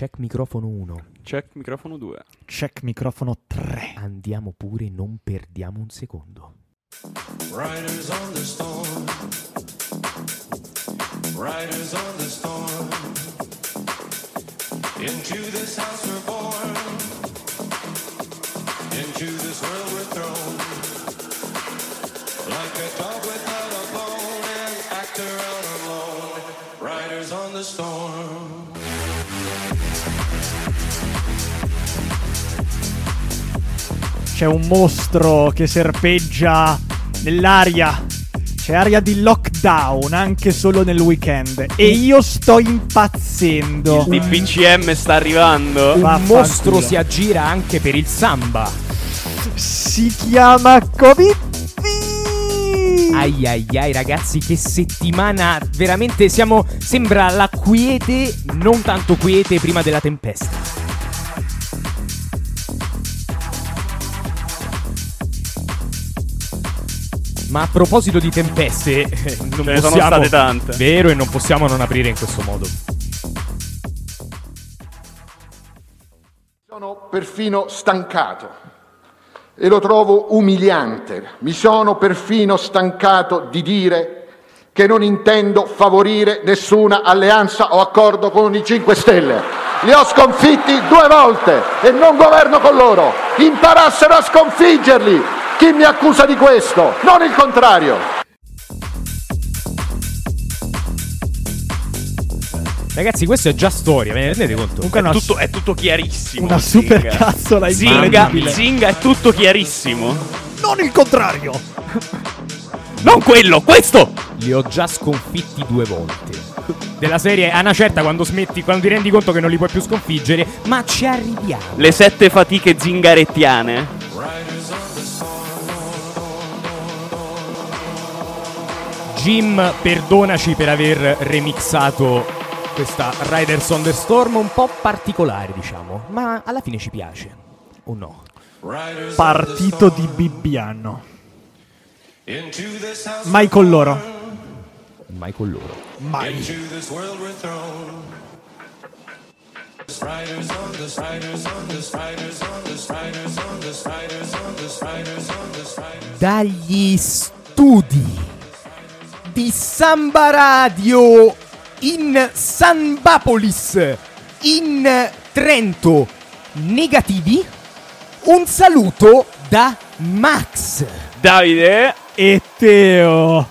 Check microfono 1. Check microfono 2. Check microfono 3. Andiamo pure, non perdiamo un secondo. Riders on the storm. Riders on the storm. Into this house we're born. Into this world we're C'è un mostro che serpeggia nell'aria. C'è aria di lockdown anche solo nel weekend. E io sto impazzendo. Il DPCM sta arrivando. Un Vaffanculo. mostro si aggira anche per il samba. Si chiama Covid. Ai ai ai ragazzi, che settimana! Veramente siamo. Sembra la quiete, non tanto quiete prima della tempesta. Ma a proposito di tempeste, eh, non Ce ne sono possiamo, state tante. Vero, e non possiamo non aprire in questo modo. sono perfino stancato e lo trovo umiliante. Mi sono perfino stancato di dire che non intendo favorire nessuna alleanza o accordo con i 5 Stelle. Li ho sconfitti due volte e non governo con loro. Imparassero a sconfiggerli chi mi accusa di questo, non il contrario. Ragazzi, questo è già storia, ve ne rendete conto? Comunque È una, tutto, è tutto chiarissimo. una Zinga. super cazzola Zinga. Zinga è tutto chiarissimo. Non il contrario. Non quello, questo! Li ho già sconfitti due volte. Della serie a una certa quando smetti, quando ti rendi conto che non li puoi più sconfiggere, ma ci arriviamo. Le sette fatiche zingarettiane. Jim, perdonaci per aver remixato questa Riders on the Storm un po' particolare, diciamo, ma alla fine ci piace. O no? Riders Partito di Bibbiano. this. Mai con loro. Mai con loro. Mai. This. Riders on the riders on the riders on the riders on the riders on the riders on the riders. Dagli studi di Samba Radio in Sambapolis, in Trento, negativi, un saluto da Max. Davide, E Teo.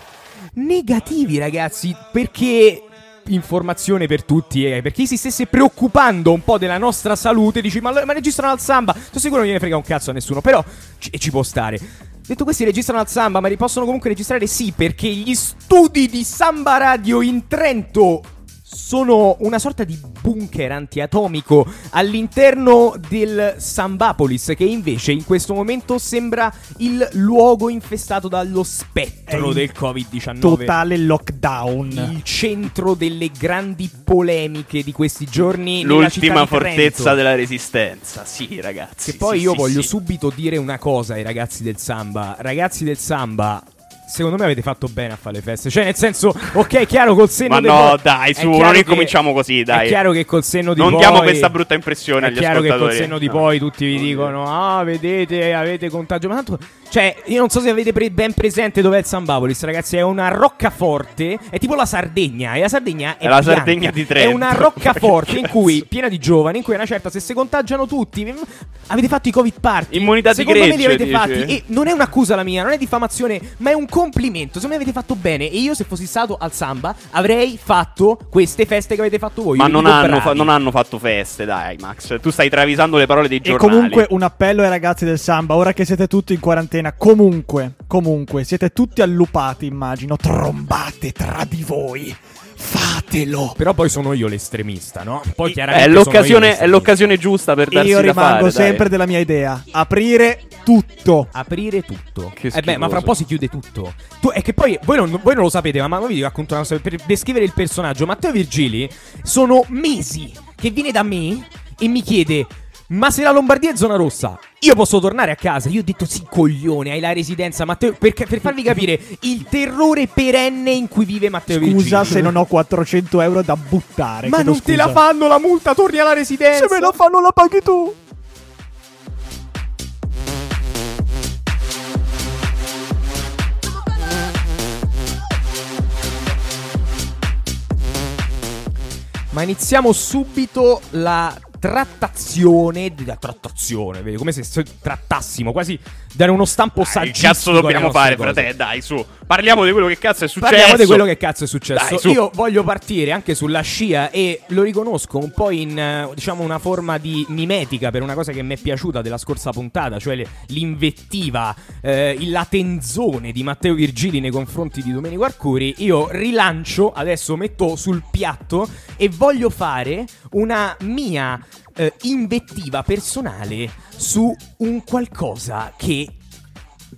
negativi, ragazzi, perché informazione per tutti, eh, per chi si stesse preoccupando un po' della nostra salute, dici ma, ma registrano al samba, sono sicuro non gliene frega un cazzo a nessuno, però ci, ci può stare. Detto questi registrano al samba, ma li possono comunque registrare sì, perché gli studi di Samba Radio in Trento sono una sorta di bunker antiatomico all'interno del Sambapolis, che invece in questo momento sembra il luogo infestato dallo spettro È del Covid-19. Totale lockdown. Il centro delle grandi polemiche di questi giorni. l'ultima fortezza della resistenza. Sì, ragazzi. Che poi sì, io sì, voglio sì. subito dire una cosa ai ragazzi del samba. Ragazzi del samba. Secondo me avete fatto bene a fare le feste. Cioè, nel senso, ok, chiaro col senno Ma di no, poi- dai, è su, non incominciamo così, dai. È chiaro che col senno di Non poi. diamo questa brutta impressione È agli chiaro che col ascoltatori. senno di poi tutti vi dicono: Ah, vedete, avete contagio. Ma tanto. Cioè, io non so se avete pre- ben presente dov'è il Sambapolis, ragazzi. È una roccaforte. È tipo la Sardegna. E la Sardegna è, È la. Sardegna di È Trento. una roccaforte in cui, piena di giovani, in cui a una certa, se si contagiano tutti, mm, avete fatto i Covid party. Immunità di Secondo me li avete dici? fatti. E non è un'accusa la mia, non è diffamazione, ma è un complimento. Secondo me avete fatto bene. E io, se fossi stato al Samba, avrei fatto queste feste che avete fatto voi. Ma non hanno, fa- non hanno fatto feste, dai, Max. Tu stai travisando le parole dei E giornali. comunque un appello ai ragazzi del Samba, ora che siete tutti in quarantena, comunque, comunque, siete tutti allupati, immagino, trombate tra di voi. Fatelo. Però poi sono io l'estremista, no? Poi chiaramente è sono io l'occasione, è l'occasione giusta per darsi Io da rimango fare, dai. sempre della mia idea. Aprire tutto. Aprire tutto. Che eh beh, ma fra un po' si chiude tutto. Tu, è che poi voi non, voi non lo sapete, ma, ma vi racconto una cosa. Per descrivere il personaggio, Matteo Virgili sono mesi che viene da me e mi chiede: Ma se la Lombardia è zona rossa, Io posso tornare a casa. Io ho detto sì, coglione, hai la residenza, Matteo. Perché, per farvi capire il terrore perenne in cui vive Matteo Scusa Virgilio. se non ho 400 euro da buttare. Ma non te scusa. la fanno la multa, torni alla residenza. Se me la fanno la paghi tu. Ma iniziamo subito la trattazione. La trattazione, vedi? Come se trattassimo, quasi dare uno stampo Dai, che saggistico. cazzo dobbiamo fare, cose. frate? Dai, su. Parliamo di quello che cazzo è successo. Parliamo di quello che cazzo è successo. Dai. Io voglio partire anche sulla scia e lo riconosco un po' in eh, diciamo una forma di mimetica per una cosa che mi è piaciuta della scorsa puntata, cioè l'invettiva, eh, la tenzone di Matteo Virgili nei confronti di Domenico Arcuri. Io rilancio, adesso metto sul piatto e voglio fare una mia eh, invettiva personale su un qualcosa che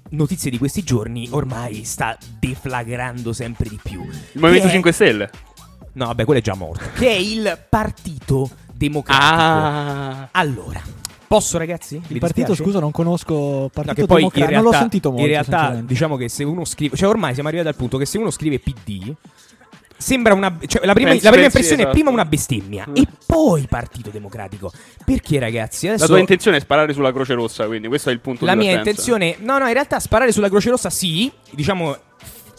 notizie di questi giorni ormai sta deflagrando sempre di più. Il Movimento è- 5 Stelle. No, vabbè, quello è già morto. Che è il Partito Democratico. Ah. Allora, posso ragazzi? Il partito, scusa, non conosco No, Partito che poi in Democratico. realtà, non l'ho sentito molto. in realtà diciamo che se uno scrive, cioè ormai siamo arrivati al punto che se uno scrive PD sembra una cioè la prima, Pensi- la prima pensi, impressione è esatto. prima una bestemmia e poi Partito Democratico. Perché ragazzi, adesso La tua intenzione è sparare sulla Croce Rossa, quindi questo è il punto la di mia partenza. intenzione, no, no, in realtà sparare sulla Croce Rossa sì, diciamo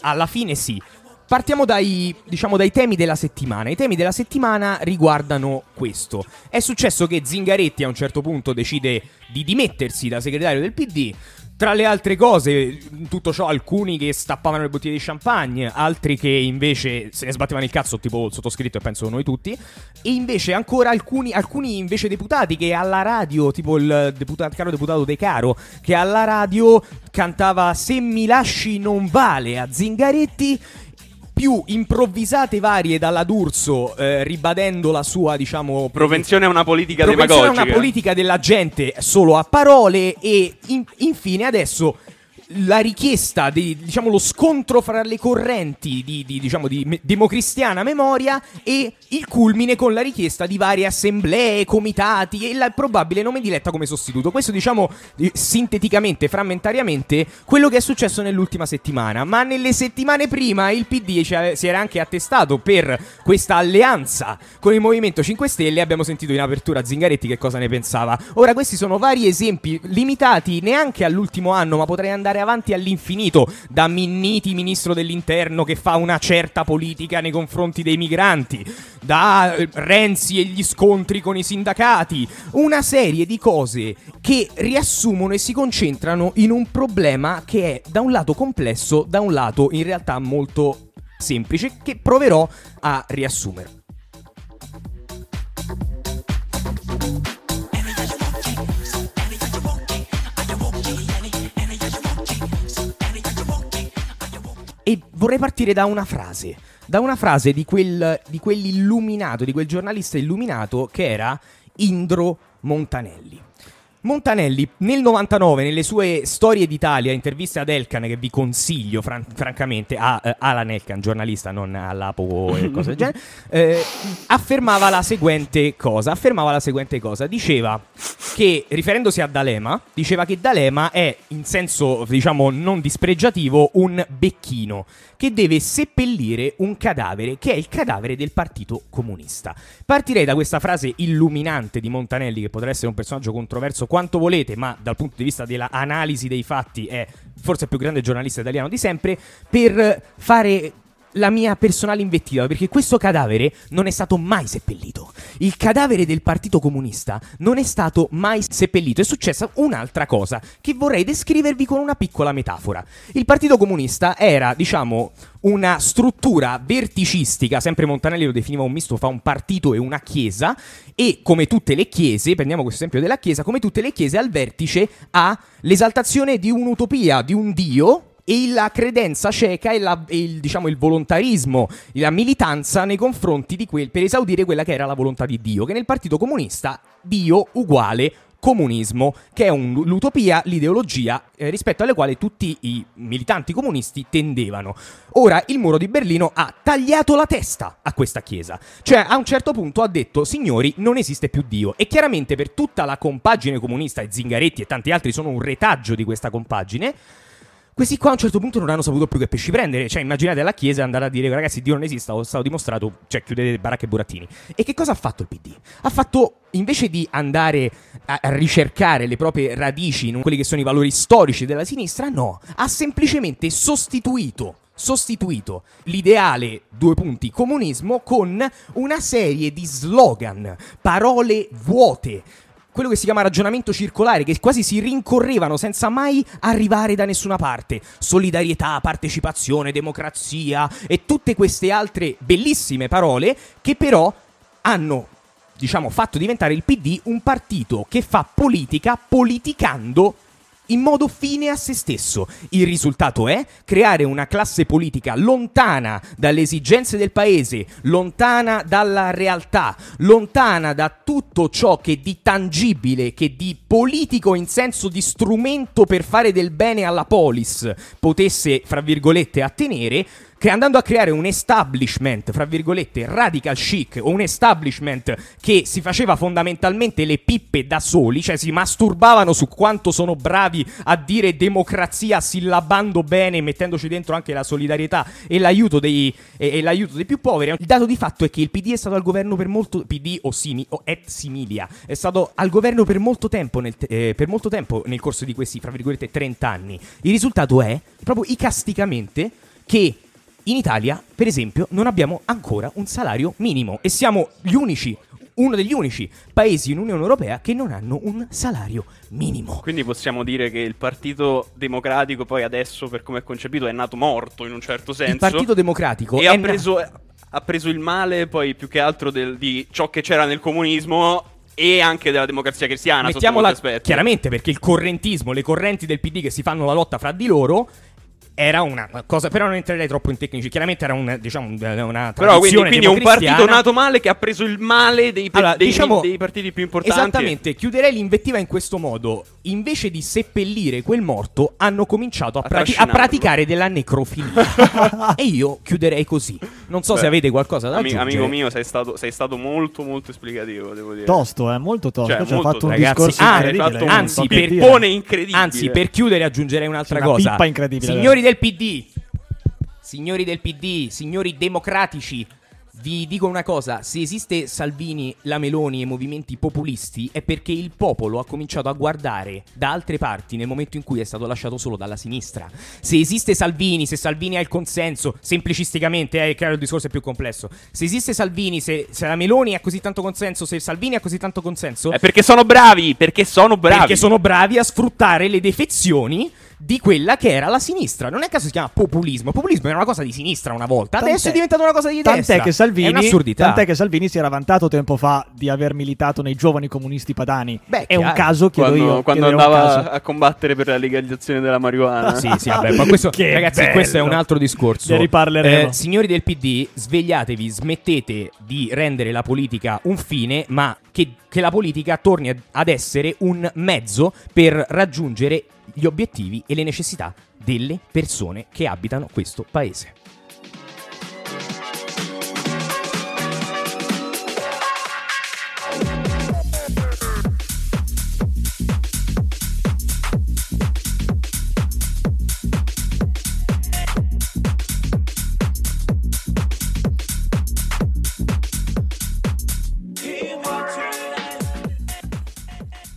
alla fine sì. Partiamo dai, diciamo, dai temi della settimana. I temi della settimana riguardano questo. È successo che Zingaretti a un certo punto decide di dimettersi da segretario del PD. Tra le altre cose, tutto ciò, alcuni che stappavano le bottiglie di champagne, altri che invece se ne sbattevano il cazzo, tipo il sottoscritto e penso noi tutti. E invece ancora alcuni, alcuni invece deputati che alla radio, tipo il deputato, caro deputato De Caro, che alla radio cantava Se mi lasci non vale a Zingaretti più improvvisate varie dalla D'Urso, eh, ribadendo la sua, diciamo, Propensione a una politica propensione a demagogica. una politica della gente solo a parole e in- infine adesso la richiesta di, diciamo, lo scontro fra le correnti di, di, diciamo, di me- democristiana memoria e il culmine con la richiesta di varie assemblee, comitati e il probabile nome di Letta come sostituto. Questo, diciamo, di- sinteticamente, frammentariamente, quello che è successo nell'ultima settimana. Ma nelle settimane prima il PD si era anche attestato per questa alleanza con il Movimento 5 Stelle. Abbiamo sentito in apertura Zingaretti che cosa ne pensava. Ora, questi sono vari esempi limitati neanche all'ultimo anno, ma potrei andare avanti all'infinito. Da Minniti, ministro dell'interno, che fa una certa politica nei confronti dei migranti, da eh, Renzi e gli scontri con i sindacati. Una serie di cose che riassumono e si concentrano in un problema che è da un lato complesso, da un lato in realtà molto semplice, che proverò a riassumere. E vorrei partire da una frase, da una frase di, quel, di quell'illuminato, di quel giornalista illuminato che era Indro Montanelli. Montanelli nel 99 nelle sue storie d'Italia, interviste ad Elkan che vi consiglio fran- francamente a eh, Alan Elkan, giornalista, non all'Apo e cose del genere, eh, affermava la seguente cosa, affermava la seguente cosa, diceva che riferendosi a D'Alema, diceva che D'Alema è in senso diciamo non dispregiativo un becchino che deve seppellire un cadavere che è il cadavere del Partito Comunista. Partirei da questa frase illuminante di Montanelli che potrà essere un personaggio controverso quanto volete, ma dal punto di vista della analisi dei fatti è forse il più grande giornalista italiano di sempre per fare la mia personale invettiva, perché questo cadavere non è stato mai seppellito. Il cadavere del Partito Comunista non è stato mai seppellito. È successa un'altra cosa che vorrei descrivervi con una piccola metafora. Il Partito Comunista era, diciamo, una struttura verticistica, sempre Montanelli lo definiva un misto fra un partito e una chiesa, e come tutte le chiese, prendiamo questo esempio della chiesa, come tutte le chiese al vertice ha l'esaltazione di un'utopia, di un dio, e la credenza cieca e, la- e il, diciamo, il volontarismo, la militanza nei confronti di quel, per esaudire quella che era la volontà di Dio, che nel Partito Comunista Dio uguale comunismo, che è un- l'utopia, l'ideologia eh, rispetto alle quali tutti i militanti comunisti tendevano. Ora il muro di Berlino ha tagliato la testa a questa chiesa, cioè a un certo punto ha detto signori non esiste più Dio e chiaramente per tutta la compagine comunista e Zingaretti e tanti altri sono un retaggio di questa compagine. Questi qua a un certo punto non hanno saputo più che pesci prendere. Cioè, immaginate la chiesa andare a dire: ragazzi, Dio non esiste, è stato dimostrato, cioè chiudete baracche e burattini. E che cosa ha fatto il PD? Ha fatto, invece di andare a, a ricercare le proprie radici in quelli che sono i valori storici della sinistra, no, ha semplicemente sostituito. Sostituito l'ideale due punti comunismo con una serie di slogan, parole vuote, quello che si chiama ragionamento circolare, che quasi si rincorrevano senza mai arrivare da nessuna parte. Solidarietà, partecipazione, democrazia e tutte queste altre bellissime parole che però hanno, diciamo, fatto diventare il PD un partito che fa politica politicando in modo fine a se stesso. Il risultato è creare una classe politica lontana dalle esigenze del paese, lontana dalla realtà, lontana da tutto ciò che di tangibile, che di politico in senso di strumento per fare del bene alla polis potesse, fra virgolette, attenere che andando a creare un establishment, fra virgolette, radical chic, o un establishment che si faceva fondamentalmente le pippe da soli, cioè si masturbavano su quanto sono bravi a dire democrazia sillabando bene, mettendoci dentro anche la solidarietà e l'aiuto dei, e, e l'aiuto dei più poveri. Il dato di fatto è che il PD è stato al governo per molto PD o, simi, o et similia, è stato al governo per molto tempo nel, eh, per molto tempo nel corso di questi, fra virgolette, 30 anni. Il risultato è proprio icasticamente che in Italia, per esempio, non abbiamo ancora un salario minimo e siamo gli unici, uno degli unici paesi in Unione Europea che non hanno un salario minimo. Quindi possiamo dire che il Partito Democratico poi adesso, per come è concepito, è nato morto in un certo senso. Il Partito Democratico e ha na- preso, ha preso il male poi più che altro del- di ciò che c'era nel comunismo e anche della democrazia cristiana Mettiamola chiaramente perché il correntismo, le correnti del PD che si fanno la lotta fra di loro era una cosa, però non entrerei troppo in tecnici. Chiaramente era un, diciamo, un- una Però quindi, quindi è un partito nato male che ha preso il male dei, pe- Allora, dei- diciamo- dei partiti più importanti. Esattamente, chiuderei l'invettiva in questo modo. Invece di seppellire quel morto, hanno cominciato a, A prati- a praticare della necrofilia. e io chiuderei così. Non so se Beh, avete qualcosa da Ami- aggiungere. amico mio, sei stato, sei stato molto, molto esplicativo, devo dire. Tosto, eh, molto tosto. Cioè, Cioè, ha molto fatto un Ragazzi, discorso ah, incredibile. fatto un- anzi, so per incredibile. Anzi, per chiudere aggiungerei un'altra una cosa. pippa incredibile, Signori del PD, signori del PD, signori democratici, vi dico una cosa, se esiste Salvini, la Meloni e movimenti populisti è perché il popolo ha cominciato a guardare da altre parti nel momento in cui è stato lasciato solo dalla sinistra. Se esiste Salvini, se Salvini ha il consenso, semplicisticamente, eh, è chiaro il discorso è più complesso. Se esiste Salvini, se, se la Meloni ha così tanto consenso, se Salvini ha così tanto consenso, È perché sono bravi, perché sono bravi. perché sono bravi a sfruttare le defezioni di quella che era la sinistra. Non è caso si chiama populismo. Populismo era una cosa di sinistra una volta, Tant'è- adesso è diventata una cosa di destra. Tant'è che, Salvini, è un'assurdità. tant'è che Salvini si era vantato tempo fa di aver militato nei giovani comunisti padani. Beh, è un chiaro. caso, chiedo quando, io. quando un andava a combattere per la legalizzazione della marijuana. Sì, sì, vabbè, ma questo, Che ragazzi, bello. questo è un altro discorso. Ne riparleremo. Eh, signori del PD, svegliatevi, smettete di rendere la politica un fine, ma che, che la politica torni ad- ad essere un mezzo per raggiungere gli obiettivi e le necessità delle persone che abitano questo paese.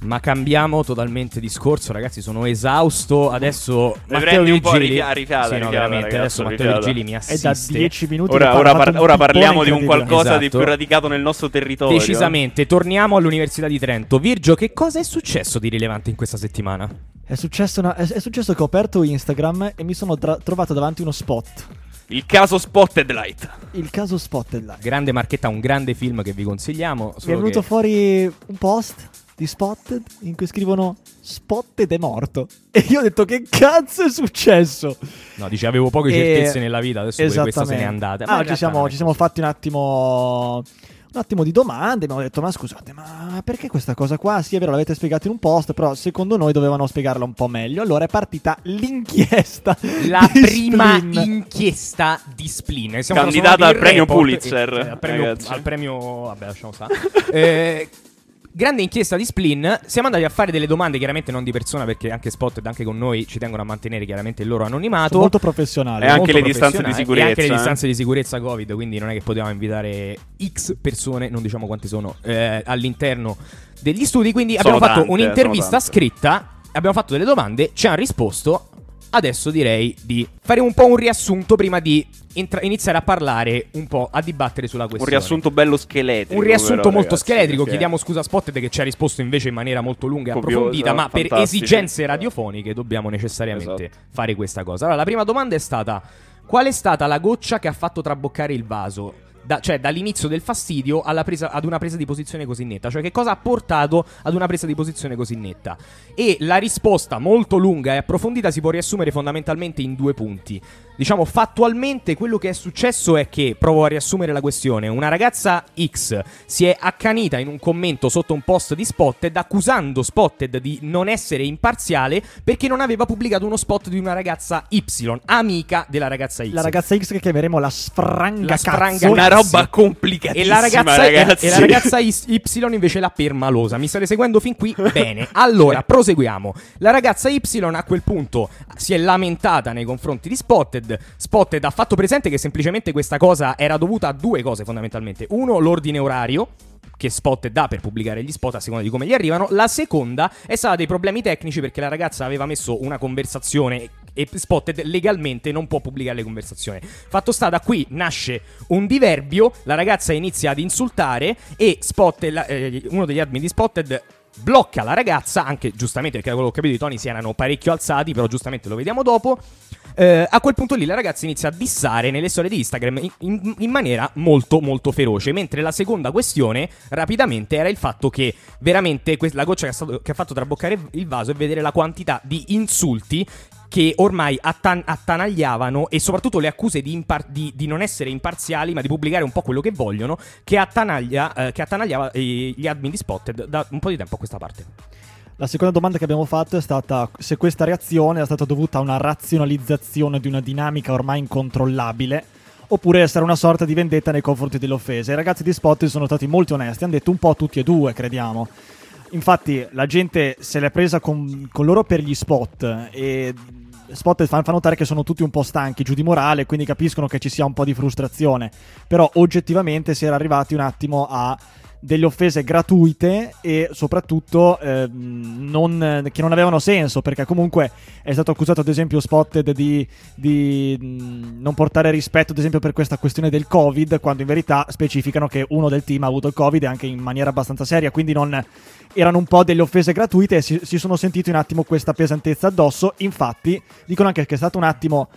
Ma cambiamo totalmente discorso, ragazzi. Sono esausto. Adesso Ne Matteo prendi un po' Virgili. rifiata, sì, no, veramente. adesso Matteo. Virgili mi È assiste. da 10 minuti Ora, ora par- ora parliamo di un incredibile. qualcosa di Esatto. più radicato nel nostro territorio. Decisamente. Torniamo all'Università di Trento. Virgio, che cosa è successo di rilevante in questa settimana? È successo, una- è- è successo che ho aperto Instagram e mi sono tra- trovato davanti uno spot. Il caso Spotted Light. Il caso Spotted Light. Grande marchetta, un grande film che vi consigliamo. Mi è venuto che- fuori un post di Spotted in cui scrivono Spotted è morto. E io ho detto che cazzo è successo? No, dice avevo poche E- certezze nella vita, adesso questa se n'è andata. Ah, ci siamo, ci siamo fatti un attimo un attimo di domande, abbiamo detto ma scusate, ma perché questa cosa qua? Sì è vero, l'avete spiegato in un post, però secondo noi dovevano spiegarla un po' meglio. Allora è partita l'inchiesta. La di prima Splin. inchiesta di Splin. Siamo Candidata al premio report, Pulitzer, eh, al, premio, al premio- Vabbè, lasciamo stare. Eh, Grande inchiesta di Splin, siamo andati a fare delle domande, chiaramente non di persona, perché anche Spot ed anche con noi ci tengono a mantenere chiaramente il loro anonimato. Sono molto professionale. E anche le distanze di professionali, E anche le sicurezza, eh. distanze di sicurezza Covid, quindi non è che potevamo invitare X persone, non diciamo quanti sono, eh, all'interno degli studi. Quindi Sono abbiamo fatto tante, un'intervista sono tante. scritta, abbiamo fatto delle domande, ci hanno risposto. Adesso direi di fare un po' un riassunto prima di entra- iniziare a parlare un po', a dibattere sulla Un questione. riassunto bello scheletrico. Un riassunto però, molto ragazzi, scheletrico. perché- Chiediamo scusa a Spotted che ci ha risposto invece in maniera molto lunga e Copiosa, approfondita, ma per esigenze radiofoniche dobbiamo necessariamente Esatto. fare questa cosa. Allora, la prima domanda è stata: qual è stata la goccia che ha fatto traboccare il vaso? Da- cioè, dall'inizio del fastidio presa- ad una presa di posizione così netta. Cioè, che cosa ha portato ad una presa di posizione così netta? E la risposta molto lunga e approfondita si può riassumere fondamentalmente in due punti. Diciamo, fattualmente quello che è successo è che, provo a riassumere la questione, una ragazza X si è accanita in un commento sotto un post di Spotted accusando Spotted di non essere imparziale perché non aveva pubblicato uno spot di una ragazza Y, amica della ragazza X. La ragazza X che chiameremo la spranga La spranga cazzo. Una roba complicatissima, E la ragazza, ragazzi. e la ragazza Y Y invece la permalosa. Mi state seguendo fin qui? Bene. Allora, proseguiamo. La ragazza Y a quel punto si è lamentata nei confronti di Spotted. Spotted ha fatto presente che semplicemente questa cosa era dovuta a due cose fondamentalmente. Uno, l'ordine orario che Spotted dà per pubblicare gli spot a seconda di come gli arrivano. La seconda è stata dei problemi tecnici perché la ragazza aveva messo una conversazione e Spotted legalmente non può pubblicare le conversazioni. Fatto sta da qui nasce un diverbio, la ragazza inizia ad insultare e Spotted, eh, uno degli admin di Spotted blocca la ragazza, anche giustamente perché quello che ho capito i toni si erano parecchio alzati, però giustamente lo vediamo dopo. Eh, a quel punto lì la ragazza inizia a dissare nelle storie di Instagram in, in- maniera molto molto feroce, mentre la seconda questione rapidamente era il fatto che veramente la goccia che stato- che ha fatto traboccare il vaso è vedere la quantità di insulti che ormai attan- attanagliavano e soprattutto le accuse di, impar- di- di non essere imparziali ma di pubblicare un po' quello che vogliono che, attanaglia, eh, che attanagliava eh, gli admin di Spotted da un po' di tempo a questa parte. La seconda domanda che abbiamo fatto è stata se questa reazione è stata dovuta a una razionalizzazione di una dinamica ormai incontrollabile oppure essere una sorta di vendetta nei confronti delle offese. I ragazzi di Spot sono stati molto onesti, hanno detto un po' tutti e due, crediamo. Infatti la gente se l'è presa con, con loro per gli spot e spot fa notare che sono tutti un po' stanchi giù di morale, quindi capiscono che ci sia un po' di frustrazione. Però oggettivamente si era arrivati un attimo a delle offese gratuite e soprattutto ehm, non- che non avevano senso perché comunque è stato accusato ad esempio Spotted di, di, non portare rispetto ad esempio per questa questione del covid quando in verità specificano che uno del team ha avuto il covid anche in maniera abbastanza seria quindi non erano un po' delle offese gratuite e si, si sono sentiti un attimo questa pesantezza addosso. Infatti dicono anche che è stato un attimo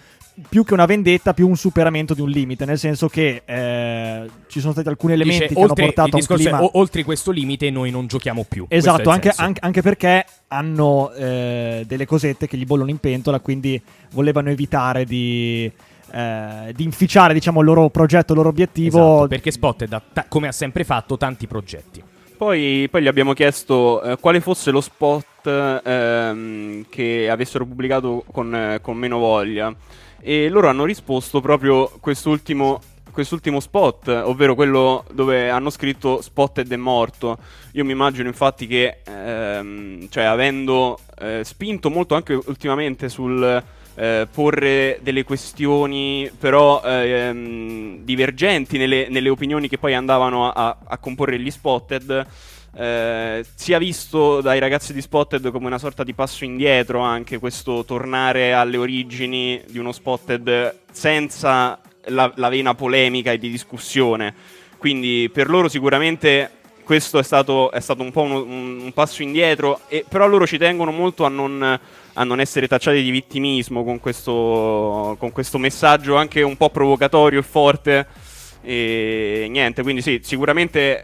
più che una vendetta, più un superamento di un limite, nel senso che eh, ci sono stati alcuni elementi Dice, che hanno oltre, portato il a un è, clima... o- oltre questo limite noi non giochiamo più. È Esatto, anche, anche- anche perché hanno eh, delle cosette che gli bollono in pentola, quindi volevano evitare di, eh, di inficiare diciamo, il loro progetto, il loro obiettivo. Esatto, perché Spotted, ta- come ha sempre fatto, tanti progetti. Poi, poi gli abbiamo chiesto eh, quale fosse lo spot ehm, che avessero pubblicato con, eh, con meno voglia. E loro hanno risposto proprio quest'ultimo, quest'ultimo spot, ovvero quello dove hanno scritto Spotted è morto. Io mi immagino infatti che, ehm, cioè, avendo eh, spinto molto anche ultimamente sul eh, porre delle questioni però ehm, divergenti nelle, nelle opinioni che poi andavano a, a comporre gli spotted. Eh, sia visto dai ragazzi di Spotted come una sorta di passo indietro anche questo tornare alle origini di uno Spotted senza la, la vena polemica e di discussione. Quindi per loro sicuramente questo è stato, è stato un po' uno- un, passo indietro, e, però loro ci tengono molto a non, a non essere tacciati di vittimismo con questo, con questo messaggio anche un po' provocatorio e forte. E niente, quindi sì, sicuramente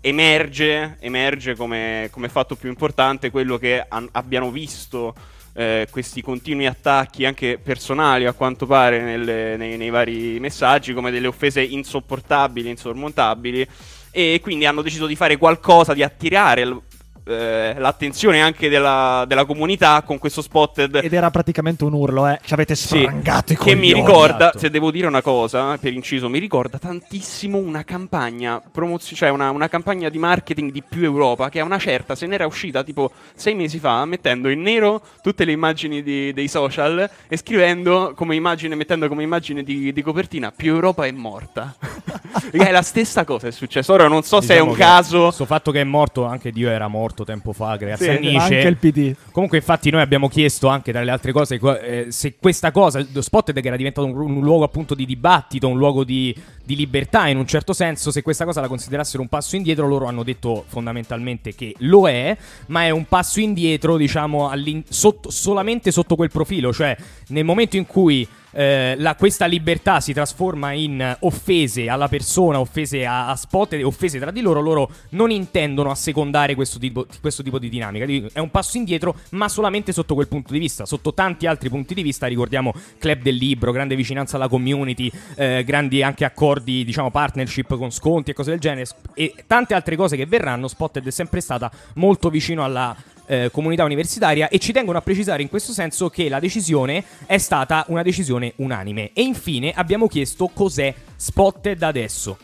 emerge, emerge come, come fatto più importante quello che han- abbiano visto eh, questi continui attacchi anche personali a quanto pare nelle- nei, nei vari messaggi come delle offese insopportabili, insormontabili. E quindi hanno deciso di fare qualcosa, di attirare eh, l'attenzione anche della, della comunità con questo spotted Ed era praticamente un urlo, eh. Ci avete sì, sfrangato i che mi ricorda, se devo dire una cosa, per inciso, mi ricorda tantissimo una campagna promozio- cioè una, una campagna di marketing di più Europa che a una certa se n'era uscita tipo sei mesi fa mettendo in nero tutte le immagini di- dei social e scrivendo come immagine, mettendo come immagine di, di copertina più Europa è morta. È la stessa cosa è successo. Ora non so se è Diciamo un caso. Questo fatto che è morto, anche Dio era morto tempo fa, grazie Sì, a. Ma anche il PD. Comunque, infatti, noi abbiamo chiesto anche tra le altre cose co- eh, se questa cosa, lo Spotted che era diventato un, un luogo appunto di dibattito, un luogo di, di libertà in un certo senso, se questa cosa la considerassero un passo indietro, loro hanno detto fondamentalmente che lo è, ma è un passo indietro, diciamo, sotto- solamente sotto quel profilo, cioè nel momento in cui eh, la- questa libertà si trasforma in offese alla persona, offese a, a spot offese tra di loro, loro non intendono assecondare questo tipo, questo tipo di dinamica. Di- È un passo indietro, ma solamente sotto quel punto di vista. Sotto tanti altri punti di vista, ricordiamo Club del Libro, grande vicinanza alla community, eh, grandi anche accordi, diciamo, partnership con sconti e cose del genere, e tante altre cose che verranno. Spotted è sempre stata molto vicino alla eh, comunità universitaria e ci tengono a precisare in questo senso che la decisione è stata una decisione unanime. E infine abbiamo chiesto cos'è Spotted adesso.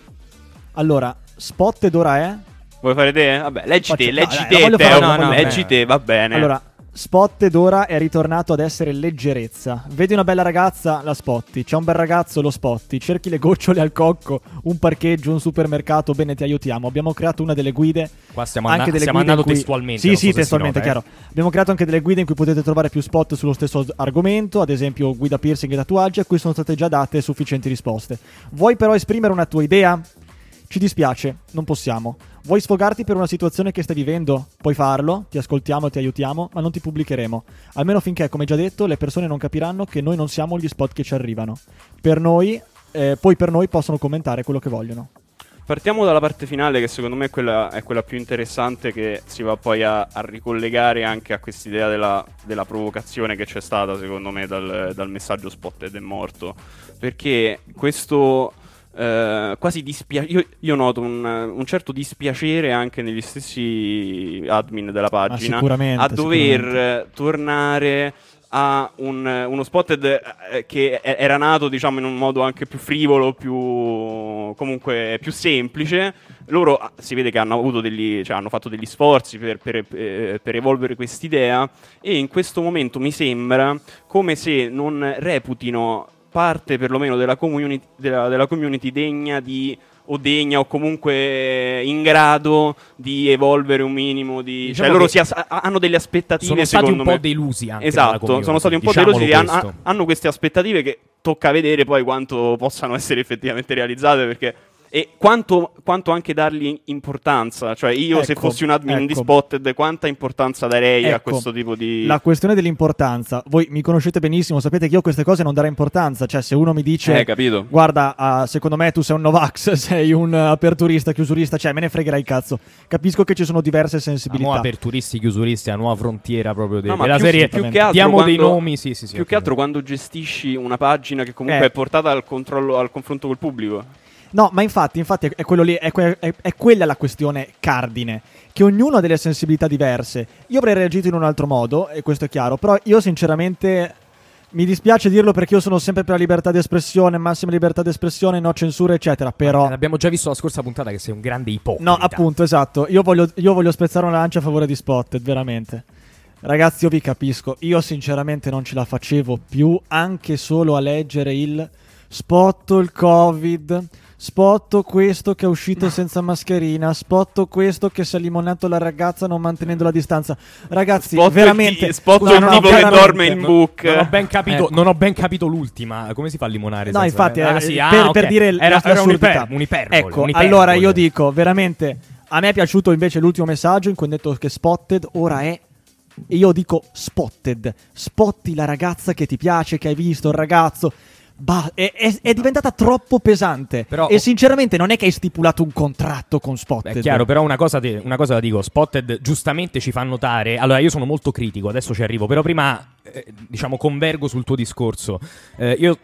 Allora, Spotted ora è? Vuoi fare te? Vabbè, leggi Faccio- te, no, leggi dai, te, Teo. fare, no, no, leggi te, va bene. Allora, Spotted ora è ritornato ad essere leggerezza. Vedi una bella ragazza, la spotti. C'è un bel ragazzo, lo spotti. Cerchi le gocciole al cocco, un parcheggio, un supermercato, bene, ti aiutiamo. Abbiamo creato una delle guide. Qua stiamo, anche anna- delle stiamo guide andando cui- testualmente. Sì, sì, testualmente, nota, eh. chiaro. Abbiamo creato anche delle guide in cui potete trovare più spot sullo stesso argomento, ad esempio guida piercing e tatuaggi, a cui sono state già date sufficienti risposte. Vuoi però esprimere una tua idea? Ci dispiace, non possiamo. Vuoi sfogarti per una situazione che stai vivendo? Puoi farlo, ti ascoltiamo e ti aiutiamo, ma non ti pubblicheremo. Almeno finché, come già detto, le persone non capiranno che noi non siamo gli spot che ci arrivano. Per noi, eh, poi per noi possono commentare quello che vogliono. Partiamo dalla parte finale, che secondo me è quella, è quella più interessante, che si va poi a, a ricollegare anche a quest'idea della, della provocazione che c'è stata, secondo me, dal, dal messaggio spotted è morto. Perché questo. Eh, quasi dispiace. Io, io noto un, un certo dispiacere anche negli stessi admin della pagina sicuramente, a dover sicuramente. eh, tornare a un- uno spotted eh, che e- era nato diciamo in un modo anche più frivolo, più comunque più semplice. Loro ah, si vede che hanno avuto degli, cioè, hanno fatto degli sforzi per, per, eh, per evolvere quest'idea e in questo momento mi sembra come se non reputino parte perlomeno della community, della, della community degna di o degna o comunque in grado di evolvere un minimo di Diciamo cioè loro si as- hanno delle aspettative Sono stati un secondo po' me delusi anche Esatto, sono stati un po' delusi, han- questo. ha- hanno queste aspettative che tocca vedere poi quanto possano essere effettivamente realizzate perché e quanto, quanto anche dargli importanza, cioè io se Ecco, fossi un admin di ecco. Spotted quanta importanza darei a Ecco, questo tipo di La questione dell'importanza. Voi mi conoscete benissimo, sapete che io a queste cose non darei importanza. Cioè, se uno mi dice. Eh, capito. Guarda, ah, secondo me tu sei un Novax, sei un aperturista, chiusurista, cioè me ne fregherai il cazzo. Capisco che ci sono diverse A sensibilità. nuova aperturisti, chiusuristi, a nuova frontiera proprio de- No, ma della più- serie. più che altro Diamo dei quando- nomi, sì, sì, sì. più che altro quando gestisci una pagina che comunque Eh. è portata al controllo al confronto col pubblico. No, ma infatti, infatti è quello lì, è, que- è- è quella la questione cardine. Che ognuno ha delle sensibilità diverse. Io avrei reagito in un altro modo, e questo è chiaro, però io sinceramente. Mi dispiace dirlo perché io sono sempre per la libertà di espressione, massima libertà di espressione, no censura, eccetera. Però. L'abbiamo già visto la scorsa puntata che sei un grande ipocrita. No, appunto, esatto. Io voglio, io voglio spezzare una lancia a favore di Spotted, veramente. Ragazzi, io vi capisco. Io sinceramente non ce la facevo più anche solo a leggere il spotto il Covid. Spotto questo che è uscito senza mascherina. Spotto questo che si è limonato la ragazza non mantenendo la distanza. Ragazzi, Spotto veramente. chi- spotto Scusa, il non ho tipo che dorme in book. Non ho ben capito, Ecco. non ho ben capito l'ultima. Come si fa a limonare? No, senza- infatti, Ah, eh, sì, per, ah, per ok. dire era, la- era l'assurdità. un'iper- un'iperbole. Ecco, un'iperbole. allora io dico, veramente, a me è piaciuto invece l'ultimo messaggio in cui hanno detto che Spotted ora è... E io dico Spotted, spotti la ragazza che ti piace, che hai visto, il ragazzo... Bah, è, è- è diventata troppo pesante. Però- e sinceramente non è che hai stipulato un contratto con Spotted. È chiaro, però una cosa, te- una cosa la dico, Spotted giustamente ci fa notare, allora io sono molto critico, adesso ci arrivo, però prima eh, diciamo convergo sul tuo discorso. Eh, io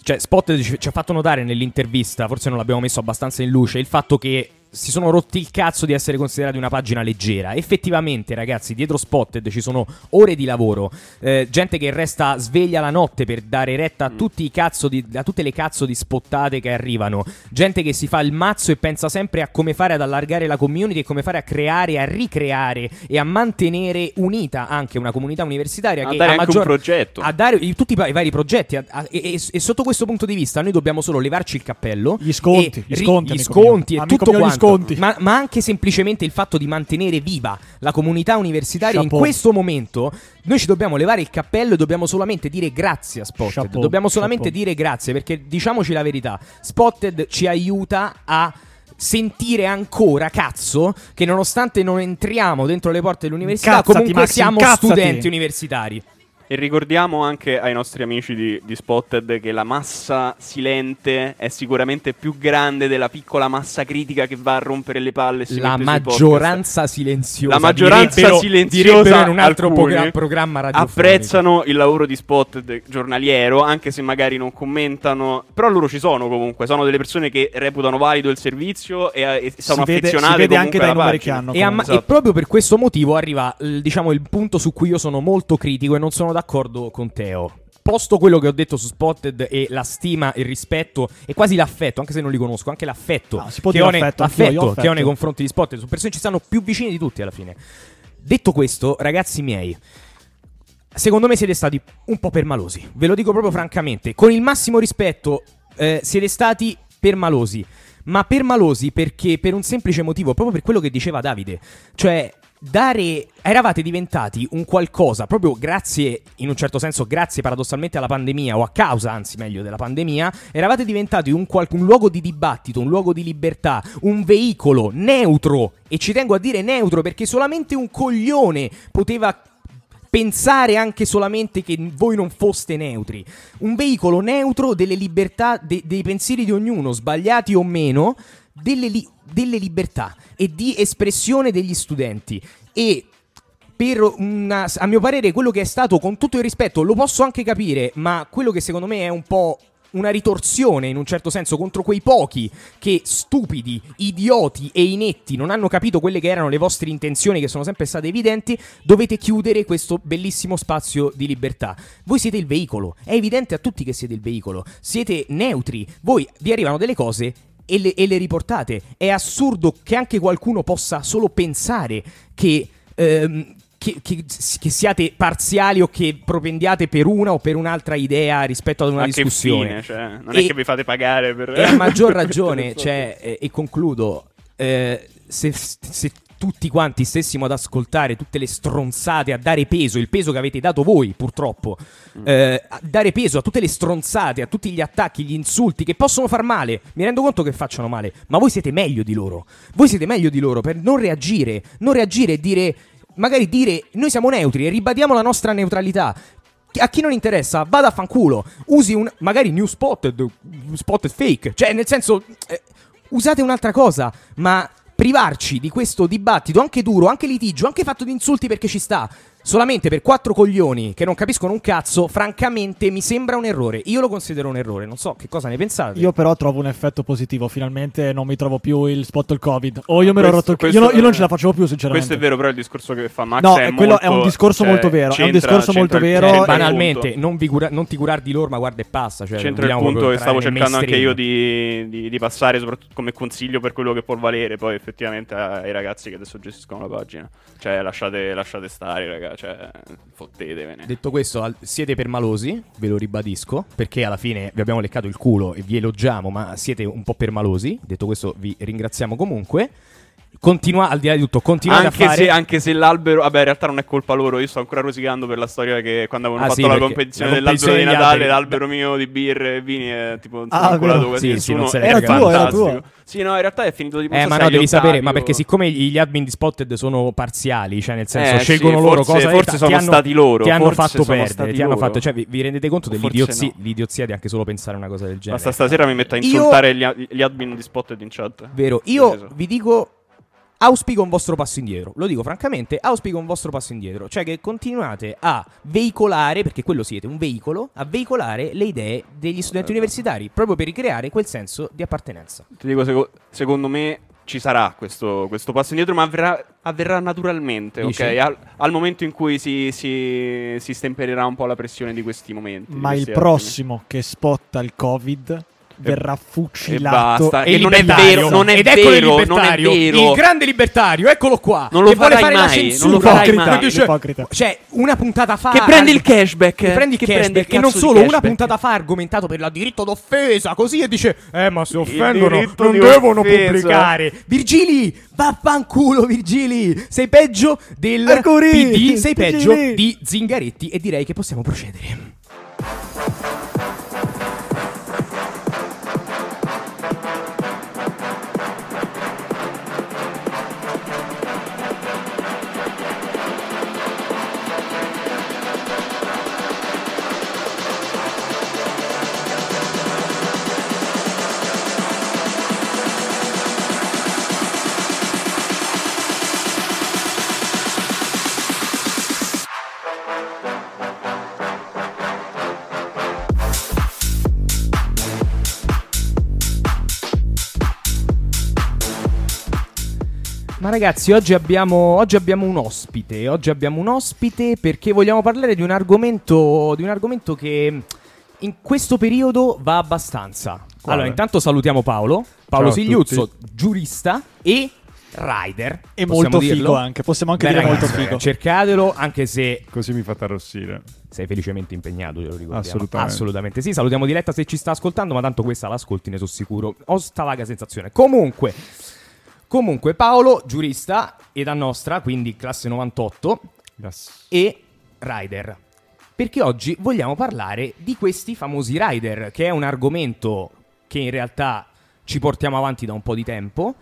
Cioè, Spot ci, ci ha fatto notare nell'intervista, forse non l'abbiamo messo abbastanza in luce, il fatto che si sono rotti il cazzo di essere considerati una pagina leggera. Effettivamente, ragazzi, dietro Spotted ci sono ore di lavoro, eh, gente che resta sveglia la notte per dare retta a, tutti i cazzo di- a tutte le cazzo di spottate che arrivano, gente che si fa il mazzo e pensa sempre a come fare ad allargare la community e come fare a creare, a ricreare e a mantenere unita anche una comunità universitaria A che dare a anche maggior- un progetto. a dare i- tutti i, va- i vari progetti a- a- e, e- e sotto questo punto di vista noi dobbiamo solo levarci il cappello Gli sconti, e gli ri- sconti, gli amico sconti e Amico tutto gli quanto sconti. ma, ma anche semplicemente il fatto di mantenere viva la comunità universitaria Chapeau. in questo momento noi ci dobbiamo levare il cappello e dobbiamo solamente dire grazie a Spotted Chapeau, dobbiamo solamente chapeau. dire grazie perché diciamoci la verità Spotted ci aiuta a sentire ancora cazzo che nonostante non entriamo dentro le porte dell'università Incazzati, comunque Max, siamo incazzati. studenti universitari E ricordiamo anche ai nostri amici di, di Spotted che la massa silente è sicuramente più grande della piccola massa critica che va a rompere le palle. si la maggioranza silenziosa La maggioranza direbbero- silenziosa direbbero in un altro programma radiofonico apprezzano il lavoro di Spotted giornaliero, anche se magari non commentano. Però loro ci sono comunque, sono delle persone che reputano valido il servizio e, e sono si vede, affezionate si vede anche dai numeri che hanno. E, amma- comunque. e proprio per questo motivo arriva il- diciamo, il punto su cui io sono molto critico e non sono d'accordo con Teo. Posto quello che ho detto su Spotted e la stima, il rispetto e quasi l'affetto, anche se non li conosco, anche l'affetto, Ah, si può che, ho nei, affetto, affetto. che ho nei confronti di Spotted. Sono persone che ci stanno più vicini di tutti alla fine. Detto questo, ragazzi miei, secondo me siete stati un po' permalosi. Ve lo dico proprio francamente. Con il massimo rispetto, eh, siete stati permalosi. Ma permalosi perché per un semplice motivo, proprio per quello che diceva Davide. Cioè, dare. Eravate diventati un qualcosa, proprio grazie, in un certo senso, grazie paradossalmente alla pandemia, o a causa, anzi, meglio, della pandemia, eravate diventati un, qual- un luogo di dibattito, un luogo di libertà, un veicolo neutro. E ci tengo a dire neutro perché solamente un coglione poteva pensare anche solamente che voi non foste neutri. Un veicolo neutro delle libertà, de- dei pensieri di ognuno, sbagliati o meno, delle, li- delle libertà e di espressione degli studenti. E per una, a mio parere quello che è stato con tutto il rispetto lo posso anche capire ma quello che secondo me è un po' una ritorsione in un certo senso contro quei pochi che stupidi, idioti e inetti non hanno capito quelle che erano le vostre intenzioni che sono sempre state evidenti, dovete chiudere questo bellissimo spazio di libertà. Voi siete il veicolo, è evidente a tutti che siete il veicolo, siete neutri, voi vi arrivano delle cose e le, e le riportate. È assurdo che anche qualcuno possa solo pensare che. ehm, che, che- che siate parziali o che propendiate per una o per un'altra idea rispetto ad una che discussione. fine, cioè, non E- è che vi fate pagare per... E a maggior ragione, cioè, eh, e concludo, eh, se, se tutti quanti stessimo ad ascoltare tutte le stronzate, a dare peso, il peso che avete dato voi purtroppo, eh, a dare peso a tutte le stronzate, a tutti gli attacchi, gli insulti che possono far male, mi rendo conto che facciano male, ma voi siete meglio di loro, voi siete meglio di loro per non reagire, non reagire e dire, magari dire, noi siamo neutri e ribadiamo la nostra neutralità. A chi non interessa, vada a fanculo. Usi un. Magari new spotted. Spotted fake. Cioè, nel senso. eh, usate un'altra cosa. Ma privarci di questo dibattito, anche duro, anche litigio, anche fatto di insulti perché ci sta. Solamente per quattro coglioni che non capiscono un cazzo, francamente mi sembra un errore. Io lo considero un errore. Non so che cosa ne pensate. Io però trovo un effetto positivo, finalmente non mi trovo più il spot il Covid. O io me l'ho rotto il questo Io, no- io non è- ce la facevo più, sinceramente. Questo è vero, però il discorso che fa Max No, è, è quello- è un molto- discorso cioè, molto vero, è un discorso molto vero. Eh, il banalmente, non, vi cura- non ti curare di loro, ma guarda e passa. Cioè, C'entra il punto che stavo cercando anche io mainstream. di, di- di passare, soprattutto come consiglio per quello che può valere poi effettivamente ai ragazzi che adesso gestiscono la pagina. Cioè, lasciate, lasciate stare, raga. Cioè, fottetevene. Detto questo, siete permalosi, ve lo ribadisco, perché alla fine vi abbiamo leccato il culo e vi elogiamo, ma siete un po' permalosi. Detto questo, vi ringraziamo comunque. Continua, al di là di tutto, continuate Anche a fare... se, anche se l'albero, vabbè, in realtà non è colpa loro. Io sto ancora rosicando per la storia che quando avevano Ah, fatto sì, la competizione la dell'albero di Natale, alberi- l'albero mio di birre e vini è tipo Ah, colato quasi Sì, sì, nessuno. non se ne è Era tuo, era fantastico. tuo. Sì, no, in realtà è finito tipo Eh, ma no, devi sapere, ma perché siccome gli admin di Spotted sono parziali, cioè nel senso Eh, scelgono sì, loro forse- cosa forse ti sono hanno- stati loro, Ti hanno fatto perdere, ti hanno fatto, cioè vi, vi rendete conto dell'idiozia, di anche solo pensare una cosa del genere. Basta stasera mi metto a insultare gli, admin di Spotted in chat. Vero, io vi dico auspico un vostro passo indietro. Lo dico francamente, auspico un vostro passo indietro. Cioè che continuate a veicolare, perché quello siete, un veicolo, a veicolare le idee degli studenti universitari, proprio per ricreare quel senso di appartenenza. Ti dico, seco- secondo me ci sarà questo, questo passo indietro, ma avverrà, avverrà naturalmente, Dici? ok? Al, al momento in cui si, si, si stempererà un po' la pressione di questi momenti. Ma il questi attimi. prossimo che spotta il Covid verrà E fucilato. basta. E E non è vero, non è Ed eccolo il vero, non è libertario, vero. Il grande libertario, eccolo qua. Non lo che vuole fare la mai, censura. non lo farai Ipocrita. mai. Dice-. Cioè, una puntata fa. Che prendi il cashback. Che prendi il Che cashback. prendi il e non solo, una puntata fa argomentato per il diritto d'offesa. Così e dice: Eh, ma se offendono, non di devono offesa. pubblicare. Virgili, vaffanculo, Virgili. Sei peggio del Arcuri, PD, sei peggio di Zingaretti. E direi che possiamo procedere. Ragazzi, oggi abbiamo, oggi abbiamo un ospite. Oggi abbiamo un ospite perché vogliamo parlare di un argomento, di un argomento che in questo periodo va abbastanza. Quale? Allora, intanto salutiamo Paolo, Paolo Ciao Sigliuzzo, giurista e rider. E molto dirlo? figo anche. Possiamo anche Beh, dire ragazzi, molto figo. Cercatelo, anche se Così mi fate arrossire. sei felicemente impegnato, glielo ricordiamo. Assolutamente. Assolutamente sì. Salutiamo Diletta se ci sta ascoltando, ma tanto questa l'ascolti, ne sono sicuro. Ho sta vaga sensazione. Comunque, comunque Paolo, giurista, età nostra, quindi classe 98, Yes. e rider. Perché oggi vogliamo parlare di questi famosi rider, che è un argomento che in realtà ci portiamo avanti da un po' di tempo,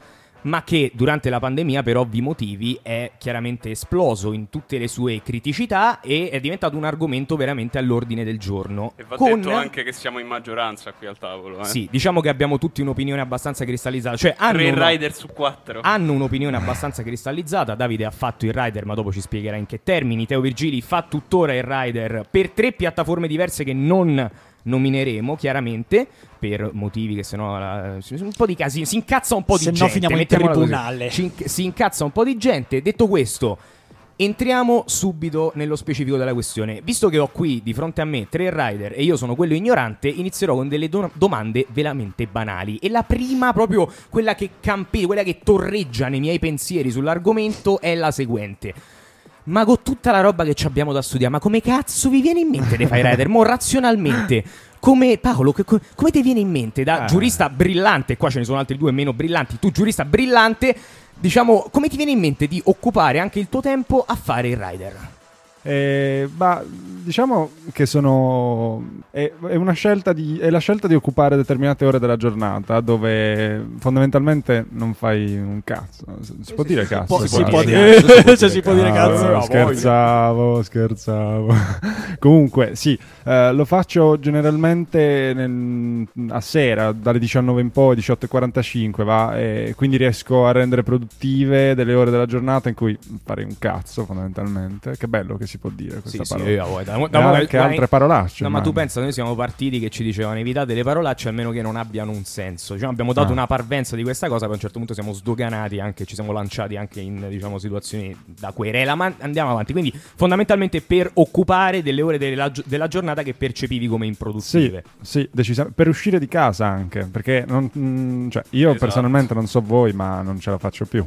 ma che durante la pandemia per ovvi motivi è chiaramente esploso in tutte le sue criticità e è diventato un argomento veramente all'ordine del giorno. E va Con- detto anche che siamo in maggioranza qui al tavolo. Eh. Sì, diciamo che abbiamo tutti un'opinione abbastanza cristallizzata, cioè hanno Tre una- rider su quattro. hanno un'opinione abbastanza cristallizzata. Davide ha fatto il rider, ma dopo ci spiegherà in che termini. Teo Virgili fa tuttora il rider per tre piattaforme diverse che non nomineremo, chiaramente, per motivi che sennò la- un po' di casino. Si incazza un po' di Se no gente. finiamo in mettiamola così. tribunale. Inc- si incazza un po' di gente. Detto questo. Entriamo subito nello specifico della questione. Visto che ho qui di fronte a me tre rider e io sono quello ignorante, inizierò con delle do- domande veramente banali. E la prima, proprio quella che campe- quella che torreggia nei miei pensieri sull'argomento, è la seguente. Ma con tutta la roba che ci abbiamo da studiare, ma come cazzo vi viene in mente dei fare rider? Mo razionalmente. Come Paolo, che- co- come ti viene in mente da Ah. giurista brillante, qua ce ne sono altri due meno brillanti, tu giurista brillante, diciamo, come ti viene in mente di occupare anche il tuo tempo a fare il rider? Eh, ma diciamo che sono. È, è una scelta di. È la scelta di occupare determinate ore della giornata dove fondamentalmente non fai un cazzo. Si può dire cazzo? Qua? si può dire- se si può dire cazzo. No, scherzavo, scherzavo. Comunque, sì, eh, lo faccio generalmente nel- a sera, dalle 19 in poi, 18.45, va, e quindi riesco a rendere produttive delle ore della giornata in cui fare un cazzo, fondamentalmente. Che bello che si può dire questa parola. io, vuoi, da, E da- anche da- altre parolacce. No, ma tu pensa, noi siamo partiti che ci dicevano evitate le parolacce almeno che non abbiano un senso. Diciamo, abbiamo dato Ah. una parvenza di questa cosa, poi a un certo punto siamo sdoganati anche, ci siamo lanciati anche in diciamo, situazioni da querela, ma andiamo avanti. Quindi fondamentalmente per occupare delle ore della, della giornata che percepivi come Sì, improduttive. sì, decisamente. Per uscire di casa anche, perché non- mm, cioè, io Esatto. personalmente non so voi, ma non ce la faccio più.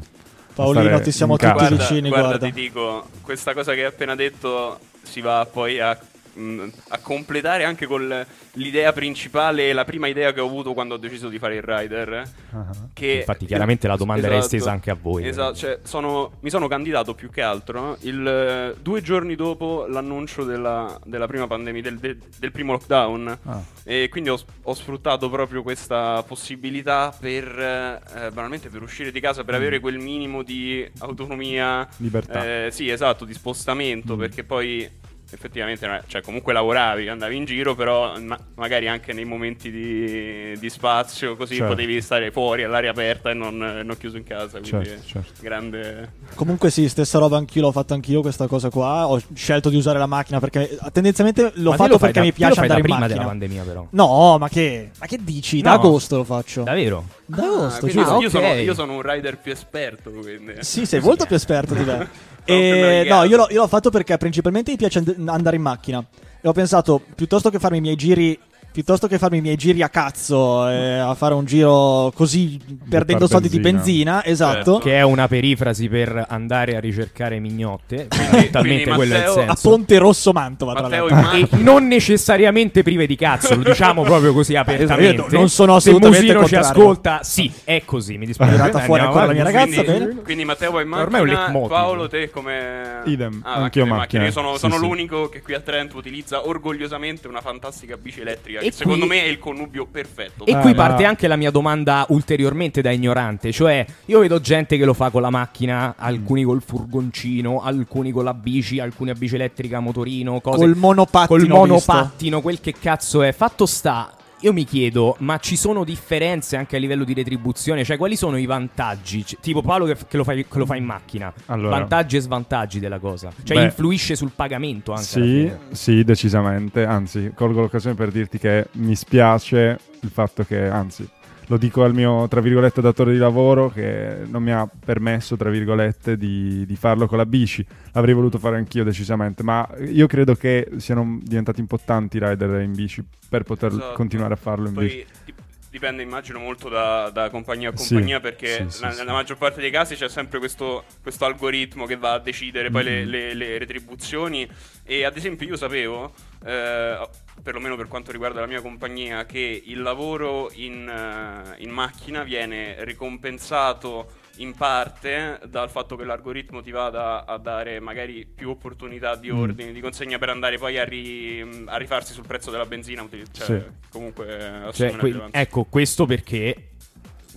Paolino, ti siamo tutti guarda, vicini, guarda, guarda. ti dico, questa cosa che hai appena detto si va poi a, mh, a completare anche con l'idea principale, la prima idea che ho avuto quando ho deciso di fare il rider. Ah. Che Infatti, chiaramente la domanda era Esatto. estesa anche a voi. Esatto, cioè, sono- mi sono candidato più che altro il, eh, due giorni dopo l'annuncio della, della prima pandemia, del, del- del primo lockdown. Ah. E quindi ho, ho sfruttato proprio questa possibilità per, eh, banalmente, per uscire di casa, per avere quel minimo di autonomia. Libertà. eh, sì, esatto, di spostamento, Mm. perché poi effettivamente, cioè comunque lavoravi, andavi in giro, però ma- magari anche nei momenti di, di spazio, così Certo. potevi stare fuori all'aria aperta e non, non chiuso in casa. Quindi Certo, certo. grande... Comunque sì, stessa roba anch'io l'ho fatto anch'io questa cosa qua. Ho scelto di usare la macchina perché tendenzialmente l'ho Ma fatto perché da- mi piace lo fai andare da in prima macchina. della pandemia, però. No, ma che, ma che dici? Da No. agosto lo faccio. Davvero? Da Ah, agosto. Ah, io, ok. sono, io sono un rider più esperto, quindi... Sì, sei molto più esperto di me. E, navigato. no, io l'ho, io l'ho fatto perché principalmente mi piace and- andare in macchina. E ho pensato, piuttosto che farmi i miei giri. Piuttosto che farmi i miei giri a cazzo e a fare un giro così perdendo soldi di benzina. benzina, esatto. Certo. Che è una perifrasi per andare a ricercare mignotte. Quindi- Talmente quindi quello è il Matteo- A senso. Ponte Rosso Mantova, tra Matteo l'altro. E non necessariamente prive di cazzo, lo diciamo proprio così apertamente. Io non sono assolutamente Se Musino ci ascolta, sì, è così, mi dispiace. È andata fuori ancora la mia ragazza, quindi, bene. quindi Matteo va in Ma ormai è un macchina, leitmotiv. Paolo te come... Idem, Ah, anch'io macchina, macchina. Io sono, Sì, sono sì. l'unico che qui a Trento utilizza orgogliosamente una fantastica bici elettrica E che secondo qui- me è il connubio perfetto. E Ah, qui no. parte anche la mia domanda ulteriormente da ignorante, cioè io vedo gente che lo fa con la macchina, alcuni col furgoncino, alcuni con la bici, alcuni a bici elettrica, motorino, cose Col monopattino. col monopattino, quel che cazzo è. Fatto sta, io mi chiedo, ma ci sono differenze anche a livello di retribuzione? Cioè, quali sono i vantaggi? C- tipo Paolo che, che lo, fa, che lo fa in macchina. Allora. Vantaggi e svantaggi della cosa. Cioè, Beh. influisce sul pagamento anche. Sì, sì, decisamente. Anzi, colgo l'occasione per dirti che mi spiace il fatto che, anzi, lo dico al mio, tra virgolette, datore di lavoro che non mi ha permesso, tra virgolette, di, di farlo con la bici. L'avrei voluto fare anch'io decisamente, ma io credo che siano diventati importanti i rider in bici per poter Esatto. continuare a farlo in bici. Poi dip- dipende immagino molto da, da compagnia a Sì, compagnia perché sì, sì, la- sì. nella maggior parte dei casi c'è sempre questo, questo algoritmo che va a decidere poi le, Mhm. le- le retribuzioni e ad esempio io sapevo, eh, perlomeno per quanto riguarda la mia compagnia, che il lavoro in, eh, in macchina viene ricompensato in parte dal fatto che l'algoritmo ti vada a dare magari più opportunità di Mm. ordini di consegna per andare poi a, ri- a rifarsi sul prezzo della benzina. Cioè, Sì. comunque Cioè, que- ecco, questo perché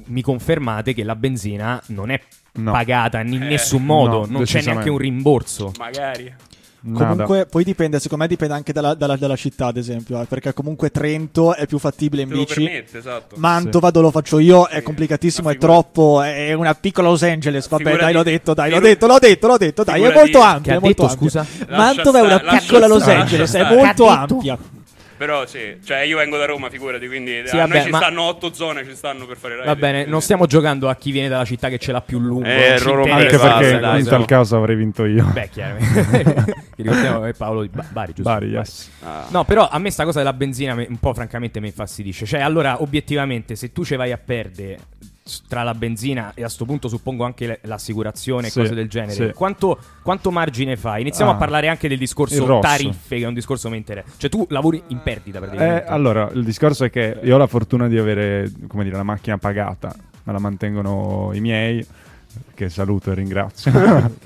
mi confermate che la benzina non è No. pagata in Eh, nessun modo, no, non c'è neanche un rimborso. Magari. Nada. Comunque, poi dipende, secondo me dipende anche dalla, dalla- dalla città, ad esempio, eh, perché comunque Trento è più fattibile in Te lo bici. permette, esatto. Mantova dove lo faccio io è Sì. complicatissimo, è troppo, è una piccola Los Angeles, vabbè Figurati- dai l'ho detto, dai l'ho detto, l'ho detto, l'ho detto, dai è molto ampia, è molto detto, ampia. scusa? Mantova è una piccola Los Angeles, è molto ampia. Però sì, cioè io vengo da Roma, figurati, quindi Sì, a vabbè, noi ci ma- stanno otto zone, ci stanno per fare Va bene, non stiamo giocando a chi viene dalla città che ce l'ha più lungo. Eh, interessa, Anche perché dai, in tal caso avrei vinto io. Beh, chiaramente. Ti ricordiamo che è Paolo di Ba- Bari, giusto? Bari, yes. Ah. No, però a me sta cosa della benzina un po' francamente mi infastidisce. Cioè, allora, obiettivamente, se tu ci vai a perdere tra la benzina e a sto punto suppongo anche l'assicurazione e Sì, cose del genere, sì. quanto, quanto margine fai? Iniziamo Ah, a parlare anche del discorso tariffe, che è un discorso che mi interessa. Cioè, tu lavori in perdita Eh, praticamente. allora, il discorso è che io ho la fortuna di avere, come dire, la macchina pagata, me la mantengono i miei, che saluto e ringrazio.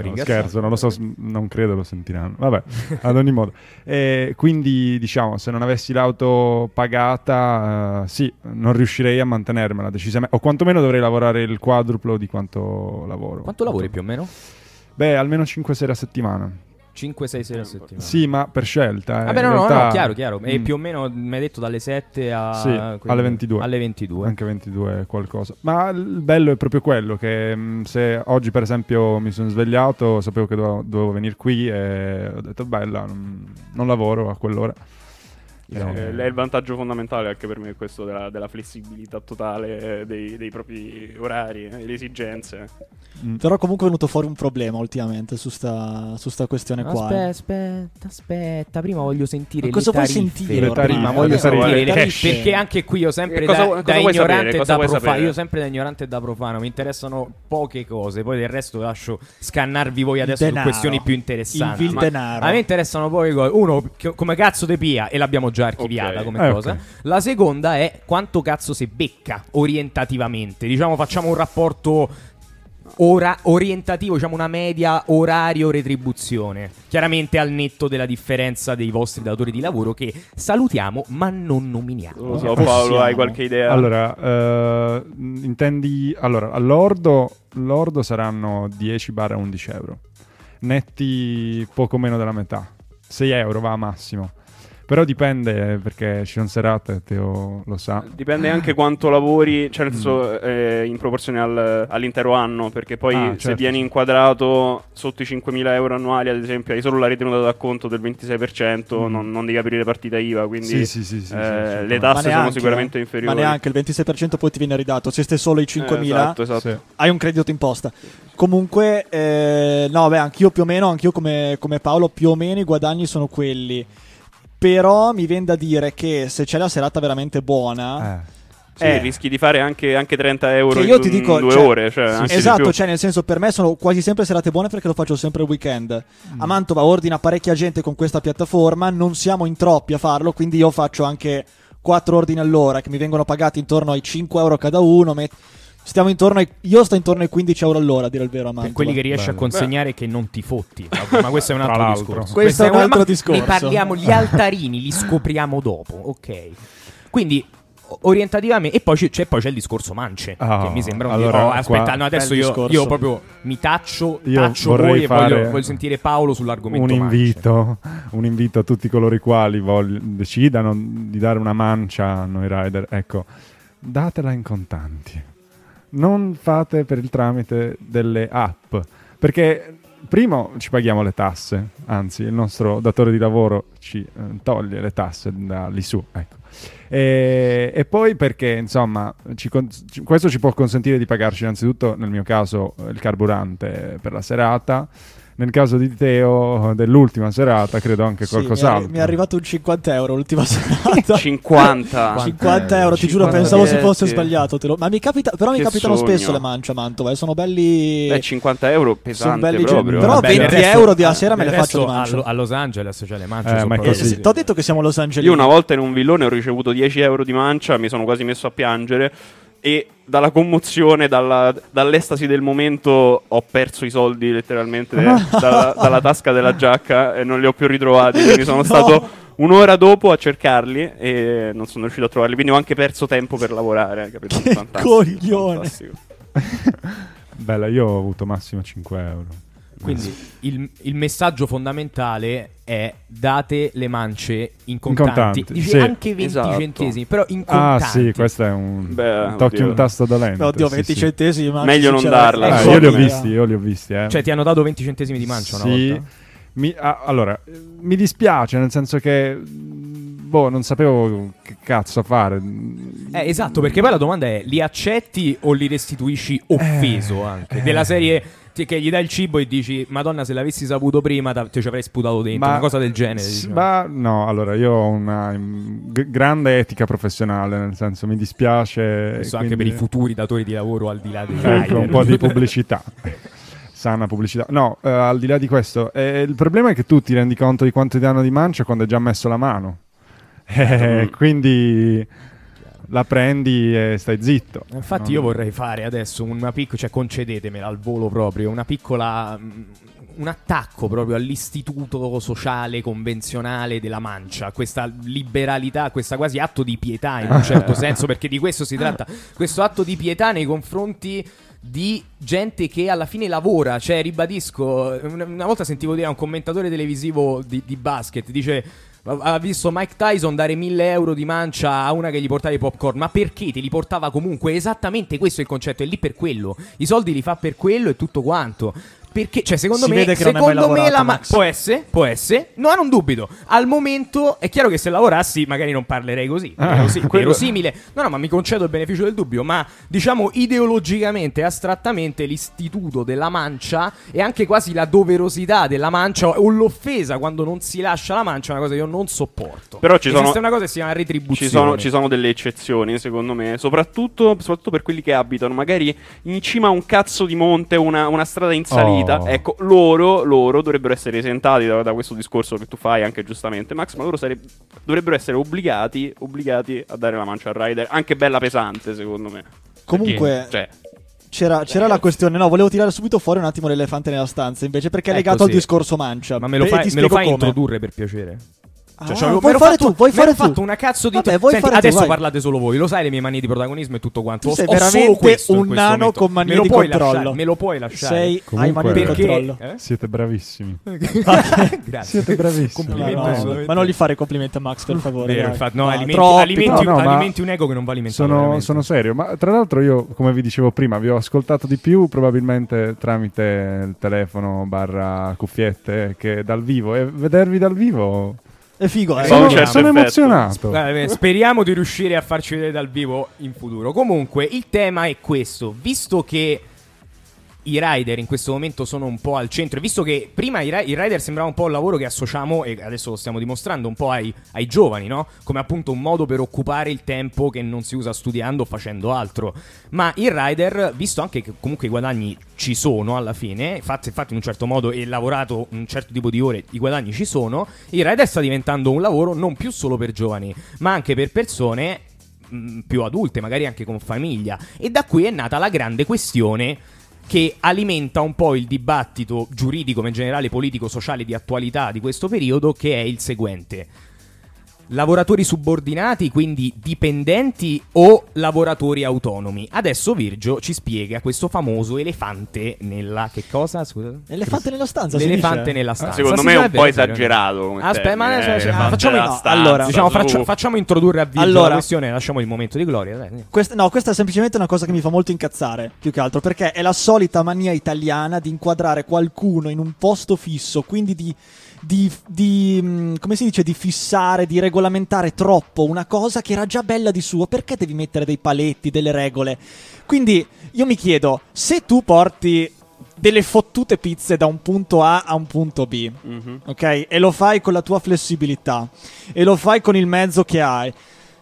No, scherzo, non lo so, non credo lo sentiranno. Vabbè, ad ogni modo. E quindi, diciamo, se non avessi l'auto pagata, eh, sì, non riuscirei a mantenermela decisamente, o quantomeno dovrei lavorare il quadruplo di quanto lavoro. Quanto lavori più o meno? Beh, almeno 5 sere a settimana. 5-6 sere a settimana. Sì, ma per scelta. eh. Vabbè, no, no, realtà- no, chiaro, chiaro. E Mm. più o meno mi hai detto dalle 7 a Sì, quindi- alle 22. Alle 22. Anche 22 è qualcosa. Ma il bello è proprio quello che mh, se oggi per esempio mi sono svegliato, sapevo che dovevo, dovevo venire qui e ho detto bella, non, non lavoro a quell'ora. Diciamo. Eh, Eh, è il vantaggio fondamentale anche per me questo della, della flessibilità totale eh, dei, dei propri orari, eh, le esigenze. mm. Però comunque è venuto fuori un problema ultimamente su sta, su sta questione qua. Aspetta, eh. aspetta, aspetta. Prima voglio sentire Ma cosa le vuoi tariffe. sentire Le tariffe, voglio sentire le tariffe. Perché anche qui io sempre Eh, cosa da, da cosa vuoi ignorante e da profano. Io sempre da ignorante e da profano. Mi interessano poche cose. Poi del resto lascio scannarvi voi adesso su questioni più Il interessanti. vil Ma- denaro. A me interessano poche cose. Uno, che- come cazzo te pia, e l'abbiamo già archiviata Ok. come Eh, cosa. ok. La seconda è quanto cazzo si becca orientativamente. Diciamo, facciamo un rapporto ora- orientativo, diciamo una media orario-retribuzione. Chiaramente al netto della differenza dei vostri datori di lavoro che salutiamo ma non nominiamo. Lo so, Possiamo. Paolo, hai qualche idea? Allora, mh, intendi... Allora, all'ordo, l'ordo saranno 10-11 euro. Netti poco meno della metà. 6 euro va a massimo. Però dipende eh, perché ci sono serate, Teo lo sa. Dipende anche quanto lavori, cioè nel senso eh, in proporzione al- all'intero anno, perché poi Ah, se certo. vieni inquadrato sotto i 5.000 euro annuali, ad esempio, hai solo la ritenuta d'acconto del 26%, Mm. non, non devi aprire partita IVA, quindi Sì, sì, sì, eh, le Ma tasse sono neanche, sicuramente eh. inferiori. Ma neanche il 26% poi ti viene ridato. Se stai solo i 5.000, Eh, esatto, esatto. Hai un credito d'imposta. Comunque, eh, no, beh, anch'io più o meno, anch'io come, come Paolo, più o meno i guadagni sono quelli. Però mi viene da dire che se c'è la serata veramente buona, Eh. Sì, Eh. rischi di fare anche, anche 30 euro io in, ti dico, in due cioè- ore. Cioè, di esatto, cioè nel senso per me sono quasi sempre serate buone perché lo faccio sempre il weekend. Mm. A Mantova ordina parecchia gente con questa piattaforma, non siamo in troppi a farlo, quindi io faccio anche 4 ordini all'ora che mi vengono pagati intorno ai 5 euro cada uno. met- Stiamo intorno ai, io sto intorno ai 15 euro all'ora, a dire il vero a Per Mantova. quelli che riesci a Bello. consegnare che non ti fotti. Vabbè, Ma questo è un altro discorso. Questo è un altro ma discorso. Ne parliamo, gli altarini li scopriamo dopo, ok. Quindi orientativamente e poi c'è, c'è- poi c'è il discorso mance Ah, che mi sembra un allora, oh, aspetta no, adesso io, discorso. io proprio mi taccio, Io taccio vorrei voi e fare voglio, voglio sentire Paolo sull'argomento un mance. invito, un invito a tutti coloro i quali vogl- decidano di dare una mancia a noi rider. Ecco, datela in contanti. Non fate per il tramite delle app. Perché primo ci paghiamo le tasse, anzi il nostro datore di lavoro ci eh, toglie le tasse da lì su. Ecco. E, e poi perché insomma ci questo ci può consentire di pagarci innanzitutto nel mio caso il carburante per la serata nel caso di Teo dell'ultima serata credo anche Sì, mi, è, qualcos'altro mi è arrivato un 50 euro l'ultima serata. 50. 50 euro, ti giuro, 50 pensavo si fosse sbagliato. te lo- Ma mi capita, però mi Che capitano sogno. spesso le mance a Mantova, eh, sono belli. Beh, 50 euro Sono pesante belli proprio. gen- Però Vabbè, 20 del resto- euro di la sera me le faccio di mancia. a, a Los Angeles c'è le mance Eh, sono ma Eh, sì, T'ho detto che siamo a Los Angeles. Io una volta in un villone ho ricevuto 10 euro di mancia, mi sono quasi messo a piangere e dalla commozione, dalla- dall'estasi del momento ho perso i soldi letteralmente dalla, dalla tasca della giacca e non li ho più ritrovati, quindi sono No. stato un'ora dopo a cercarli e non sono riuscito a trovarli, quindi ho anche perso tempo per lavorare, capito? Che Fantastico, coglione. fantastico. bella io ho avuto massimo 5 euro Quindi il, il messaggio fondamentale è date le mance in contanti. contanti, Dice sì. anche 20 Esatto. centesimi, però in ah contanti. sì questo è un Beh, tocchi un tasto dolente Oddio, sì, 20 sì. centesimi. ma Meglio non darla, Ah, io li ho visti io li ho visti eh. Cioè ti hanno dato 20 centesimi di mancia una Sì. volta? Mi- ah, allora, eh, mi dispiace nel senso che boh, non sapevo che cazzo fare. Eh, esatto, perché poi la domanda è: li accetti o li restituisci offeso Eh, anche? eh. Della serie ti- che gli dai il cibo e dici, Madonna, se l'avessi saputo prima, ta- ti ci avrei sputato dentro. una cosa del genere. s- diciamo. Ma no, allora io ho una mm, g- grande etica professionale, nel senso mi dispiace. Questo anche per quindi- i futuri datori di lavoro al di là dei Ecco, un po' di pubblicità. Sana pubblicità. No, eh, al di là di questo, eh, il problema è che tu ti rendi conto di quanto ti danno di mancia quando hai già messo la mano. Eh, Mm. quindi la prendi e stai zitto. Infatti, No? io vorrei fare adesso una piccola, cioè concedetemela al volo proprio, una piccola. mm, Un attacco proprio all'istituto sociale convenzionale della mancia, questa liberalità, questa quasi atto di pietà in un certo senso, perché di questo si tratta. Questo atto di pietà nei confronti di gente che alla fine lavora. Cioè, ribadisco, una, una volta sentivo dire a un commentatore televisivo di, di basket, dice. Ha visto Mike Tyson dare 1000 euro di mancia a una che gli portava i popcorn. Ma perché te li portava comunque? Esattamente questo è il concetto. È lì per quello. I soldi li fa per quello e tutto quanto. Perché, cioè, secondo Si me, vede che non hai mai secondo me la ma- può essere, può essere. No, non dubito. Al momento è chiaro che se lavorassi, magari non parlerei così. Ah, quello- Verosimile. No, no, ma mi concedo il beneficio del dubbio. Ma diciamo ideologicamente, astrattamente, l'istituto della mancia e anche quasi la doverosità della mancia o l'offesa quando non si lascia la mancia è una cosa che io non sopporto. Però ci Esiste sono- una cosa che si chiama retribuzione. Ci sono, ci sono delle eccezioni, secondo me, soprattutto, soprattutto per quelli che abitano magari in cima a un cazzo di monte, una, una strada in salita. Oh. Ecco, loro, loro dovrebbero essere esentati da, da questo discorso che tu fai anche giustamente, Max, ma loro sare- dovrebbero essere obbligati, obbligati a dare la mancia al rider, anche bella pesante, secondo me. Comunque, Cioè, c'era, c'era la questione. No, volevo tirare subito fuori un attimo l'elefante nella stanza. Invece, perché è Ecco, legato al sì. discorso mancia. Ma me lo fai, me lo fai introdurre per piacere? Cioè, Ah, c'avevo- vuoi m'ero fare fatto, tu, vuoi fare tu. fatto una cazzo di Vabbè, vuoi Senti, fare tu, adesso vai. parlate solo voi. Lo sai le mie manie di protagonismo e tutto quanto. Tu Ho- sei ho solo veramente questo in un questo nano momento. con manie Me lo di puoi controllo. lasciare, me lo puoi lasciare. Sei hai Comunque- mani di Perché- controllo. Eh? Siete bravissimi. Grazie. Siete bravissimi. No, assolutamente. ma non gli fare complimenti a Max, per favore. Vero, infatti, no, alimenti, troppi, alimenti- No, no, alimenti un ego che non va alimentato. Sono, sono serio, ma tra l'altro io, come vi dicevo prima, vi ho ascoltato di più probabilmente tramite il telefono barra cuffiette che dal vivo e vedervi dal vivo È figo, eh. Sì, sono, certo, sono emozionato. Guarda, speriamo di riuscire a farci vedere dal vivo in futuro. Comunque, il tema è questo: visto che i rider in questo momento sono un po' al centro, visto che prima i, i rider sembrava un po' un lavoro che associamo, e adesso lo stiamo dimostrando, un po' ai, ai giovani, no? Come appunto un modo per occupare il tempo che non si usa studiando o facendo altro. Ma il rider, visto anche che comunque i guadagni ci sono alla fine, fatti, fatti in un certo modo e lavorato un certo tipo di ore, i guadagni ci sono, il rider sta diventando un lavoro non più solo per giovani, ma anche per persone mh, più adulte, magari anche con famiglia. E da qui è nata la grande questione che alimenta un po' il dibattito giuridico, ma in generale politico, sociale di attualità di questo periodo, che è il seguente. Lavoratori subordinati, quindi dipendenti o lavoratori autonomi? Adesso Virgio ci spiega questo famoso elefante nella... che cosa? Scusa? Elefante nella stanza, si L'elefante dice? nella stanza. Secondo Sì, me è un po' esagerato. Come Aspetta, ma eh, facciamo, della no, stanza, allora, diciamo, su. faccia- facciamo introdurre a Virgio Allora. la questione, lasciamo il momento di gloria. Dai. Questa, no, questa è semplicemente una cosa che mi fa molto incazzare, più che altro, perché è la solita mania italiana di inquadrare qualcuno in un posto fisso, quindi di, di, di, mh, come si dice, di fissare, di regolamentare troppo una cosa che era già bella di suo, perché devi mettere dei paletti, delle regole? Quindi io mi chiedo, se tu porti delle fottute pizze da un punto A a un punto B, Mhm. ok? E lo fai con la tua flessibilità e lo fai con il mezzo che hai.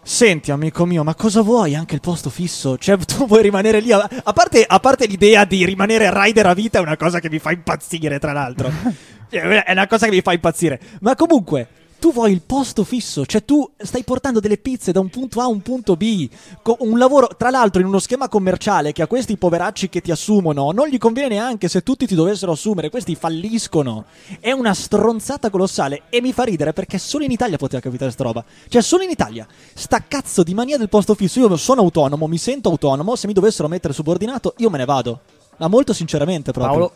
Senti, amico mio, ma cosa vuoi? Anche il posto fisso? Cioè, tu vuoi rimanere lì? A, a parte, a parte l'idea di rimanere rider a vita, è una cosa che mi fa impazzire, tra l'altro. Cioè, è una cosa che mi fa impazzire. Ma comunque, tu vuoi il posto fisso, cioè tu stai portando delle pizze da un punto A a un punto B. Co- un lavoro, tra l'altro, in uno schema commerciale che a questi poveracci che ti assumono non gli conviene neanche se tutti ti dovessero assumere. Questi falliscono. È una stronzata colossale. E mi fa ridere perché solo in Italia poteva capitare sta roba. Cioè, solo in Italia. Sta cazzo di mania del posto fisso. Io sono autonomo, mi sento autonomo. Se mi dovessero mettere subordinato, io me ne vado. Ma molto sinceramente, proprio. Paolo,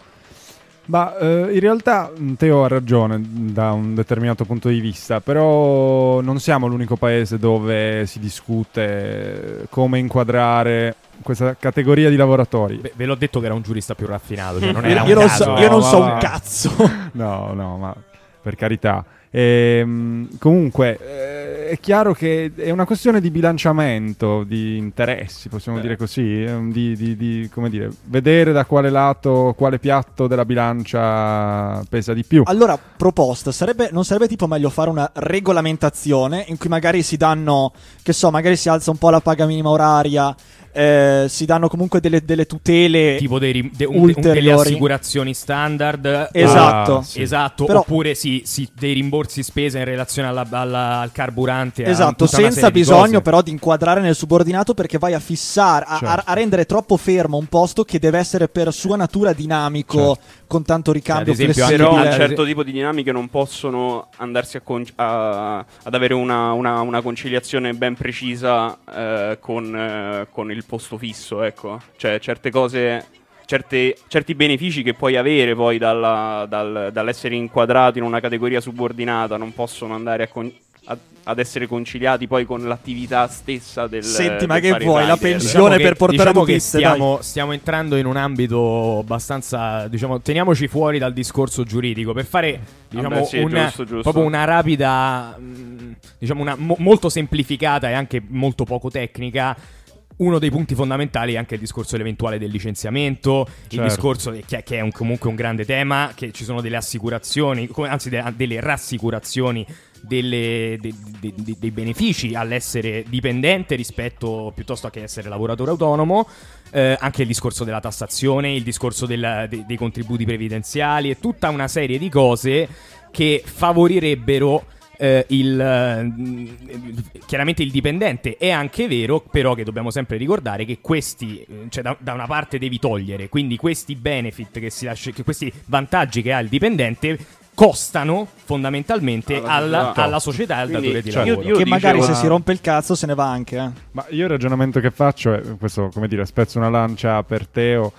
Ma eh, in realtà mh, Teo ha ragione mh, da un determinato punto di vista, però non siamo l'unico paese dove si discute come inquadrare questa categoria di lavoratori. Beh, ve l'ho detto che era un giurista più raffinato, cioè non era io, un non caso. so, io non no, so un cazzo. No, no, ma per carità. Ehm, comunque eh, è chiaro che è una questione di bilanciamento di interessi, possiamo dire così, di, di- di, come dire, vedere da quale lato, quale piatto della bilancia pesa di più. Allora, proposta, sarebbe, non sarebbe tipo meglio fare una regolamentazione in cui magari si danno, che so, magari si alza un po' la paga minima oraria, eh, si danno comunque delle, delle tutele. tipo dei de- un- un- delle assicurazioni standard. Esatto. Ah, sì. Esatto, Però- oppure sì, sì, dei rimborsi spese in relazione alla- alla- al carburante. a Esatto, senza di bisogno cose. però di inquadrare nel subordinato perché vai a fissare, a, a- Certo. a rendere troppo fermo un posto che deve essere per sua natura dinamico, con tanto ricambio Cioè, ad esempio. Però un certo tipo di dinamiche non possono andarsi a con- a- ad avere una, una- una conciliazione ben precisa eh, con, eh, con il posto fisso, ecco. Cioè, certe cose, certe- certi benefici che puoi avere poi dalla- dal- dall'essere inquadrato in una categoria subordinata non possono andare a con- a- ad essere conciliati poi con l'attività stessa del Senti, ma del che vuoi, la rider. pensione Diciamo che- per portare diciamo che stiamo, stiamo entrando in un ambito abbastanza diciamo teniamoci fuori dal discorso giuridico per fare diciamo Vabbè, sì, una, giusto, giusto. proprio una rapida mh, diciamo una mo- molto semplificata e anche molto poco tecnica uno dei punti fondamentali è anche il discorso dell'eventuale del licenziamento, il Certo. discorso de- che, che è un- comunque un grande tema, che ci sono delle assicurazioni, anzi de- delle rassicurazioni delle- de- de- de- dei benefici all'essere dipendente rispetto piuttosto che essere lavoratore autonomo, eh, anche il discorso della tassazione, il discorso della- de- dei contributi previdenziali e tutta una serie di cose che favorirebbero eh, il, eh, chiaramente il dipendente. È anche vero, però, che dobbiamo sempre ricordare che questi, cioè da, da una parte devi togliere, quindi questi benefit che si lascia, che questi vantaggi che ha il dipendente costano fondamentalmente Alla alla, società. alla società e al Quindi, datore di cioè, lavoro. io che magari dicevo- se si rompe il cazzo se ne va anche. Eh. Ma io il ragionamento che faccio è questo, come dire, spezzo una lancia per Teo.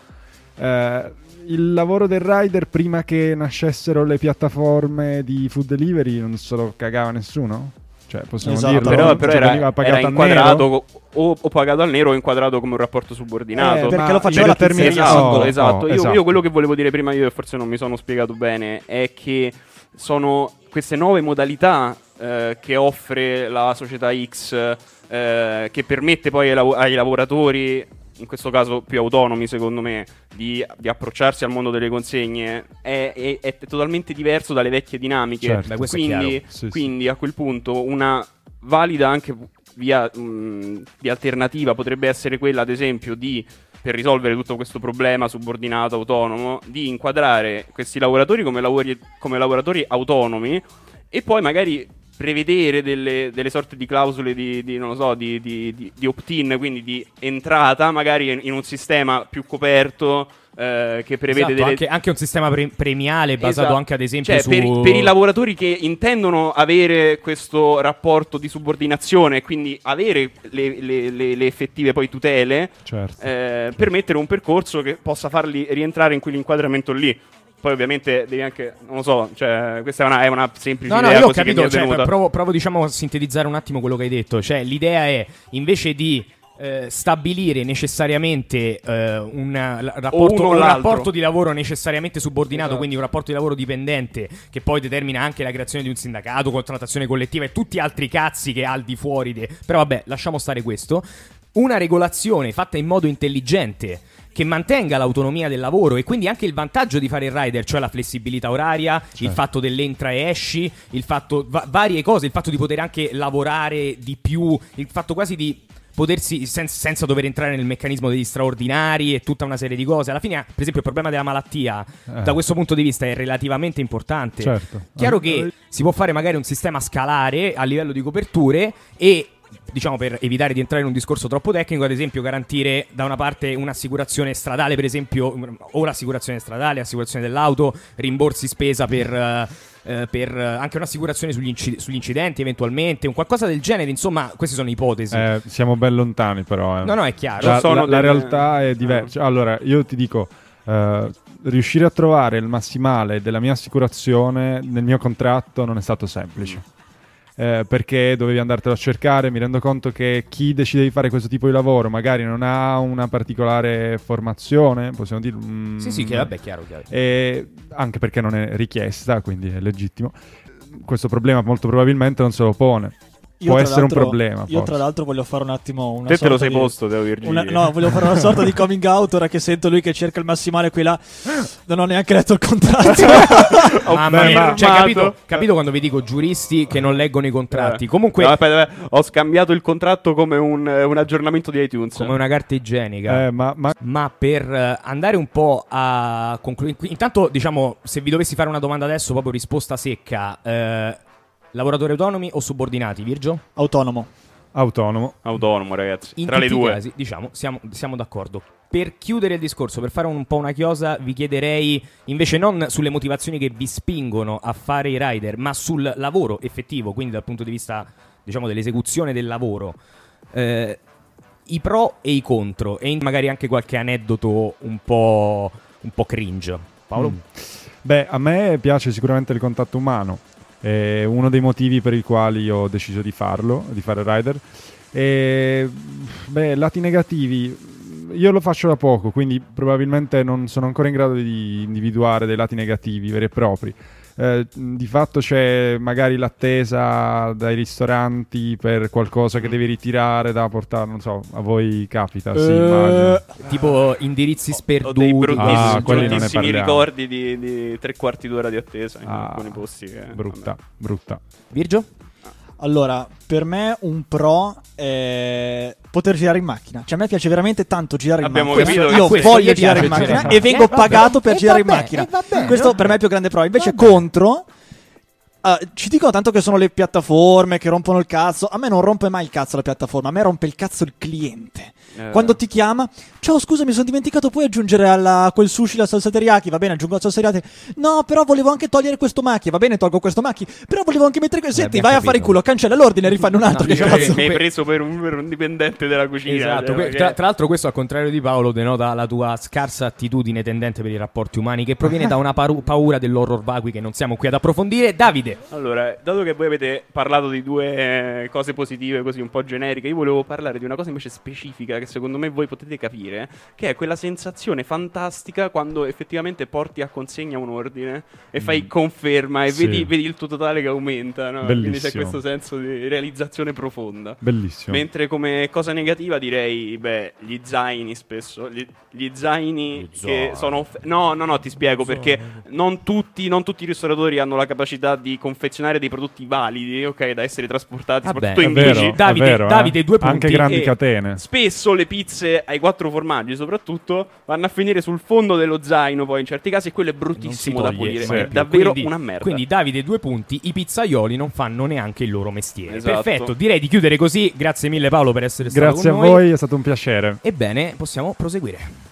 Eh, il lavoro del rider prima che nascessero le piattaforme di food delivery non se lo cagava nessuno? Cioè, possiamo Esatto. dirlo? Però, però era, veniva pagato era inquadrato nero? o, o pagato al nero o inquadrato come un rapporto subordinato. Eh, perché lo faceva la pizzeria esatto, esatto. Oh, Io, esatto. io quello che volevo dire prima io e forse non mi sono spiegato bene è che sono queste nuove modalità eh, che offre la società X eh, che permette poi ai, lav- ai lavoratori in questo caso più autonomi secondo me di, di approcciarsi al mondo delle consegne è, è- è totalmente diverso dalle vecchie dinamiche Certo. Beh, quindi. Sì, sì. quindi a quel punto una valida anche via, mh, via alternativa potrebbe essere quella, ad esempio, di per risolvere tutto questo problema subordinato autonomo, di inquadrare questi lavoratori come, lavori- come lavoratori autonomi e poi magari prevedere delle, delle sorte di clausole di, di, non lo so, di, di- di- di opt-in, quindi di entrata magari in, in un sistema più coperto eh, che prevede Esatto, delle, anche, anche un sistema pre- premiale basato Esatto. anche ad esempio Cioè, su... per, per i lavoratori che intendono avere questo rapporto di subordinazione e quindi avere le, le- le- le effettive poi tutele, Certo. eh, permettere un percorso che possa farli rientrare in quell'inquadramento lì. Poi ovviamente devi anche, non lo so, cioè, questa è una, è una semplice No, no, idea io ho capito, cioè, provo, provo, diciamo a sintetizzare un attimo quello che hai detto, cioè l'idea è invece di eh, stabilire necessariamente eh, la- rapporto, un rapporto di lavoro necessariamente subordinato, Esatto. quindi un rapporto di lavoro dipendente che poi determina anche la creazione di un sindacato, contrattazione collettiva e tutti altri cazzi che ha al di fuori. de- Però vabbè, lasciamo stare questo. Una regolazione fatta in modo intelligente che mantenga l'autonomia del lavoro e quindi anche il vantaggio di fare il rider, cioè la flessibilità oraria, il Certo. fatto dell'entra e esci, il fatto va- varie cose, il fatto di poter anche lavorare di più, il fatto quasi di potersi sen- senza dover entrare nel meccanismo degli straordinari e tutta una serie di cose. Alla fine, per esempio, il problema della malattia Eh. da questo punto di vista è relativamente importante. Certo. Chiaro Eh, che si può fare magari un sistema scalare a livello di coperture e diciamo per evitare di entrare in un discorso troppo tecnico, ad esempio garantire da una parte un'assicurazione stradale, per esempio, o l'assicurazione stradale, assicurazione dell'auto, rimborsi spesa per, eh, eh, per eh, anche un'assicurazione sugli, inci- sugli incidenti eventualmente, un qualcosa del genere, insomma, queste sono ipotesi. Eh, siamo ben lontani però. eh. No, no, è chiaro. La, Sono la- la delle- realtà è diversa. Allora, io ti dico, eh, riuscire a trovare il massimale della mia assicurazione nel mio contratto non è stato semplice. Eh, perché dovevi andartelo a cercare, mi rendo conto che chi decide di fare questo tipo di lavoro magari non ha una particolare formazione, possiamo dire... mm, Sì, sì, che vabbè, chiaro, chiaro. e anche perché non è richiesta, quindi è legittimo. Questo problema molto probabilmente non se lo pone. Io, Può tra essere un l'altro- problema. Io, forse. tra l'altro, voglio fare un attimo una Te te lo sei di- posto, Teo Virgilio. una- no, volevo fare una sorta di coming out ora che sento lui che cerca il massimale qui là. Non ho neanche letto il contratto. Mamma beh, mia, ma- cioè, capito, capito quando vi dico giuristi che non leggono i contratti. Eh. Comunque, No, aspetta, aspetta, ho scambiato il contratto come un, eh, un aggiornamento di iTunes. come una carta igienica. Eh, ma, ma Ma per eh, andare un po' a concludere, intanto diciamo, se vi dovessi fare una domanda adesso, proprio risposta secca, eh, lavoratori autonomi o subordinati, Virgio? Autonomo. autonomo. Autonomo, ragazzi. In Tra le tutti i due. casi, diciamo, siamo, siamo d'accordo. Per chiudere il discorso, per fare un po' una chiosa, vi chiederei invece non sulle motivazioni che vi spingono a fare i rider, ma sul lavoro effettivo, quindi dal punto di vista, diciamo, dell'esecuzione del lavoro. Eh, I pro e i contro, e magari anche qualche aneddoto un po', un po' cringe. Paolo? Mm. Beh, a me piace sicuramente il contatto umano. È uno dei motivi per i quali ho deciso di farlo, di fare rider. E, beh, lati negativi. Io lo faccio da poco, quindi probabilmente non sono ancora in grado di individuare dei lati negativi veri e propri. Eh, di fatto c'è magari l'attesa dai ristoranti per qualcosa che devi ritirare da portare, non so, a voi capita, sì, immagino. Tipo indirizzi Ho sperduti. dei bruttissimi, Ah, quelli non ne bruttissimi parliamo. ricordi di, di tre quarti d'ora di attesa in Ah, alcuni posti. Che, Brutta, vabbè. brutta. Virgio? Allora, per me un pro è poter girare in macchina. Cioè, a me piace veramente tanto girare in Abbiamo macchina. capito Io questo voglio gli girare in macchina girare e in vengo. Eh, pagato per e girare in vabbè, macchina. e vabbè, Questo vabbè. per me è il più grande pro. Invece Vabbè. contro ah, ci dicono tanto che sono le piattaforme che rompono il cazzo. A me non rompe mai il cazzo la piattaforma, a me rompe il cazzo il cliente. Eh. Quando ti chiama, ciao scusa mi sono dimenticato, puoi aggiungere alla- a quel sushi la salsa teriyaki? Va bene, aggiungo la salsa teriyaki. No, però volevo anche togliere questo macchia. Va bene, tolgo questo macchia. Però volevo anche mettere questo. Senti, abbiamo vai a fare il capito. culo, cancella l'ordine e rifanno un altro. No, che io- cazzo. mi hai preso per un, per un dipendente della cucina. Esatto, cioè, che- tra, tra l'altro questo al contrario di Paolo denota la tua scarsa attitudine tendente per i rapporti umani che proviene da una paru- paura dell'horror vacui che non siamo qui ad approfondire. Davide, Allora, dato che voi avete parlato di due eh, cose positive così un po' generiche, io volevo parlare di una cosa invece specifica che secondo me voi potete capire, che è quella sensazione fantastica quando effettivamente porti a consegna un ordine e fai conferma e Sì. vedi, vedi il tuo totale che aumenta, no? Quindi c'è questo senso di realizzazione profonda. Bellissimo. Mentre come cosa negativa direi, beh, gli zaini spesso, gli, gli zaini che sono... off- no, no, no, ti spiego perché non tutti, non tutti i ristoratori hanno la capacità di confezionare dei prodotti validi, ok, da essere trasportati, Vabbè, soprattutto È in vero, bici. Davide- vero, eh. Davide, due punti Anche grandi E catene. Spesso le pizze ai quattro formaggi, soprattutto, vanno a finire sul fondo dello zaino, poi in certi casi, e quello è bruttissimo da pulire. È davvero Quindi- una merda. Quindi Davide due punti, i pizzaioli non fanno neanche il loro mestiere. Esatto. Perfetto, direi di chiudere così. Grazie mille Paolo per essere stato Grazie a con noi. voi, è stato un piacere. Ebbene, possiamo proseguire.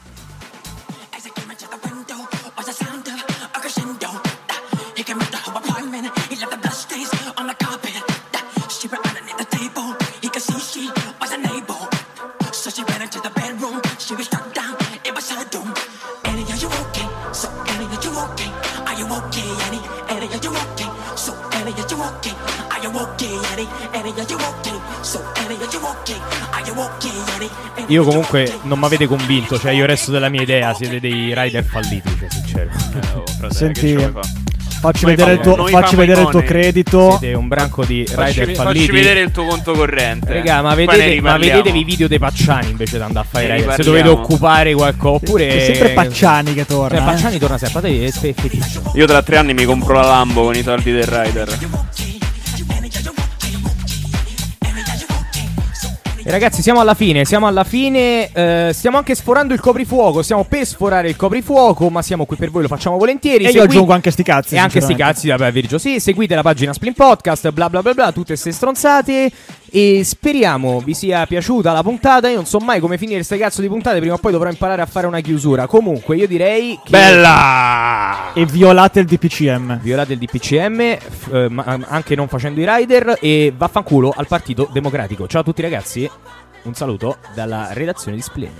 She ran into the bedroom, she was struck down, it was her doom. Annie, are you okay? So Annie, are you okay? Are you okay, Annie? Annie, are you okay? So Annie, are you okay? Are you okay, Annie? Annie, are you okay? So Annie, are you okay? Are you okay, Annie? Annie, Io comunque non mi avete convinto, cioè io resto della mia idea, siete dei rider falliti, cioè sincero. Eh, oh, fratello, Senti, che fa? Facci Noi vedere, il tuo, facci vedere il tuo credito. Siete un branco di Facci, rider facci falliti. vedere il tuo conto corrente. Raga, ma vedete, ma vedetevi i video dei Pacciani invece di andare a fare rider. Se dovete occupare qualcosa, oppure. È sempre Pacciani che torna. Cioè, eh. Pacciani torna sempre. Io tra tre anni mi compro la Lambo con i soldi del rider. E ragazzi, siamo alla fine. Siamo alla fine. eh, stiamo anche sforando il coprifuoco. Stiamo per sforare il coprifuoco, ma siamo qui per voi, lo facciamo volentieri. E io Segui- aggiungo anche sti cazzi. E anche sti cazzi, vabbè, Virgio. Sì, seguite la pagina Splin Podcast, bla bla bla bla, tutte ste stronzate. E speriamo vi sia piaciuta la puntata. Io non so mai come finire queste cazzo di puntate. Prima o poi dovrò imparare a fare una chiusura. Comunque, io direi che. Bella! E violate il DPCM. Violate il DPCM, f- eh, ma- anche non facendo i rider. E vaffanculo al Partito Democratico. Ciao a tutti, ragazzi. Un saluto dalla redazione di Splin.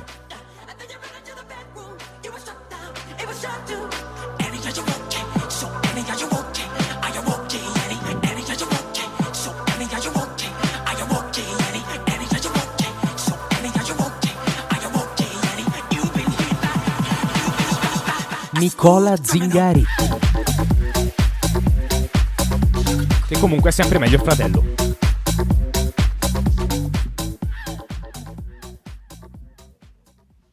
Nicola Zingari. Che comunque è sempre meglio il fratello.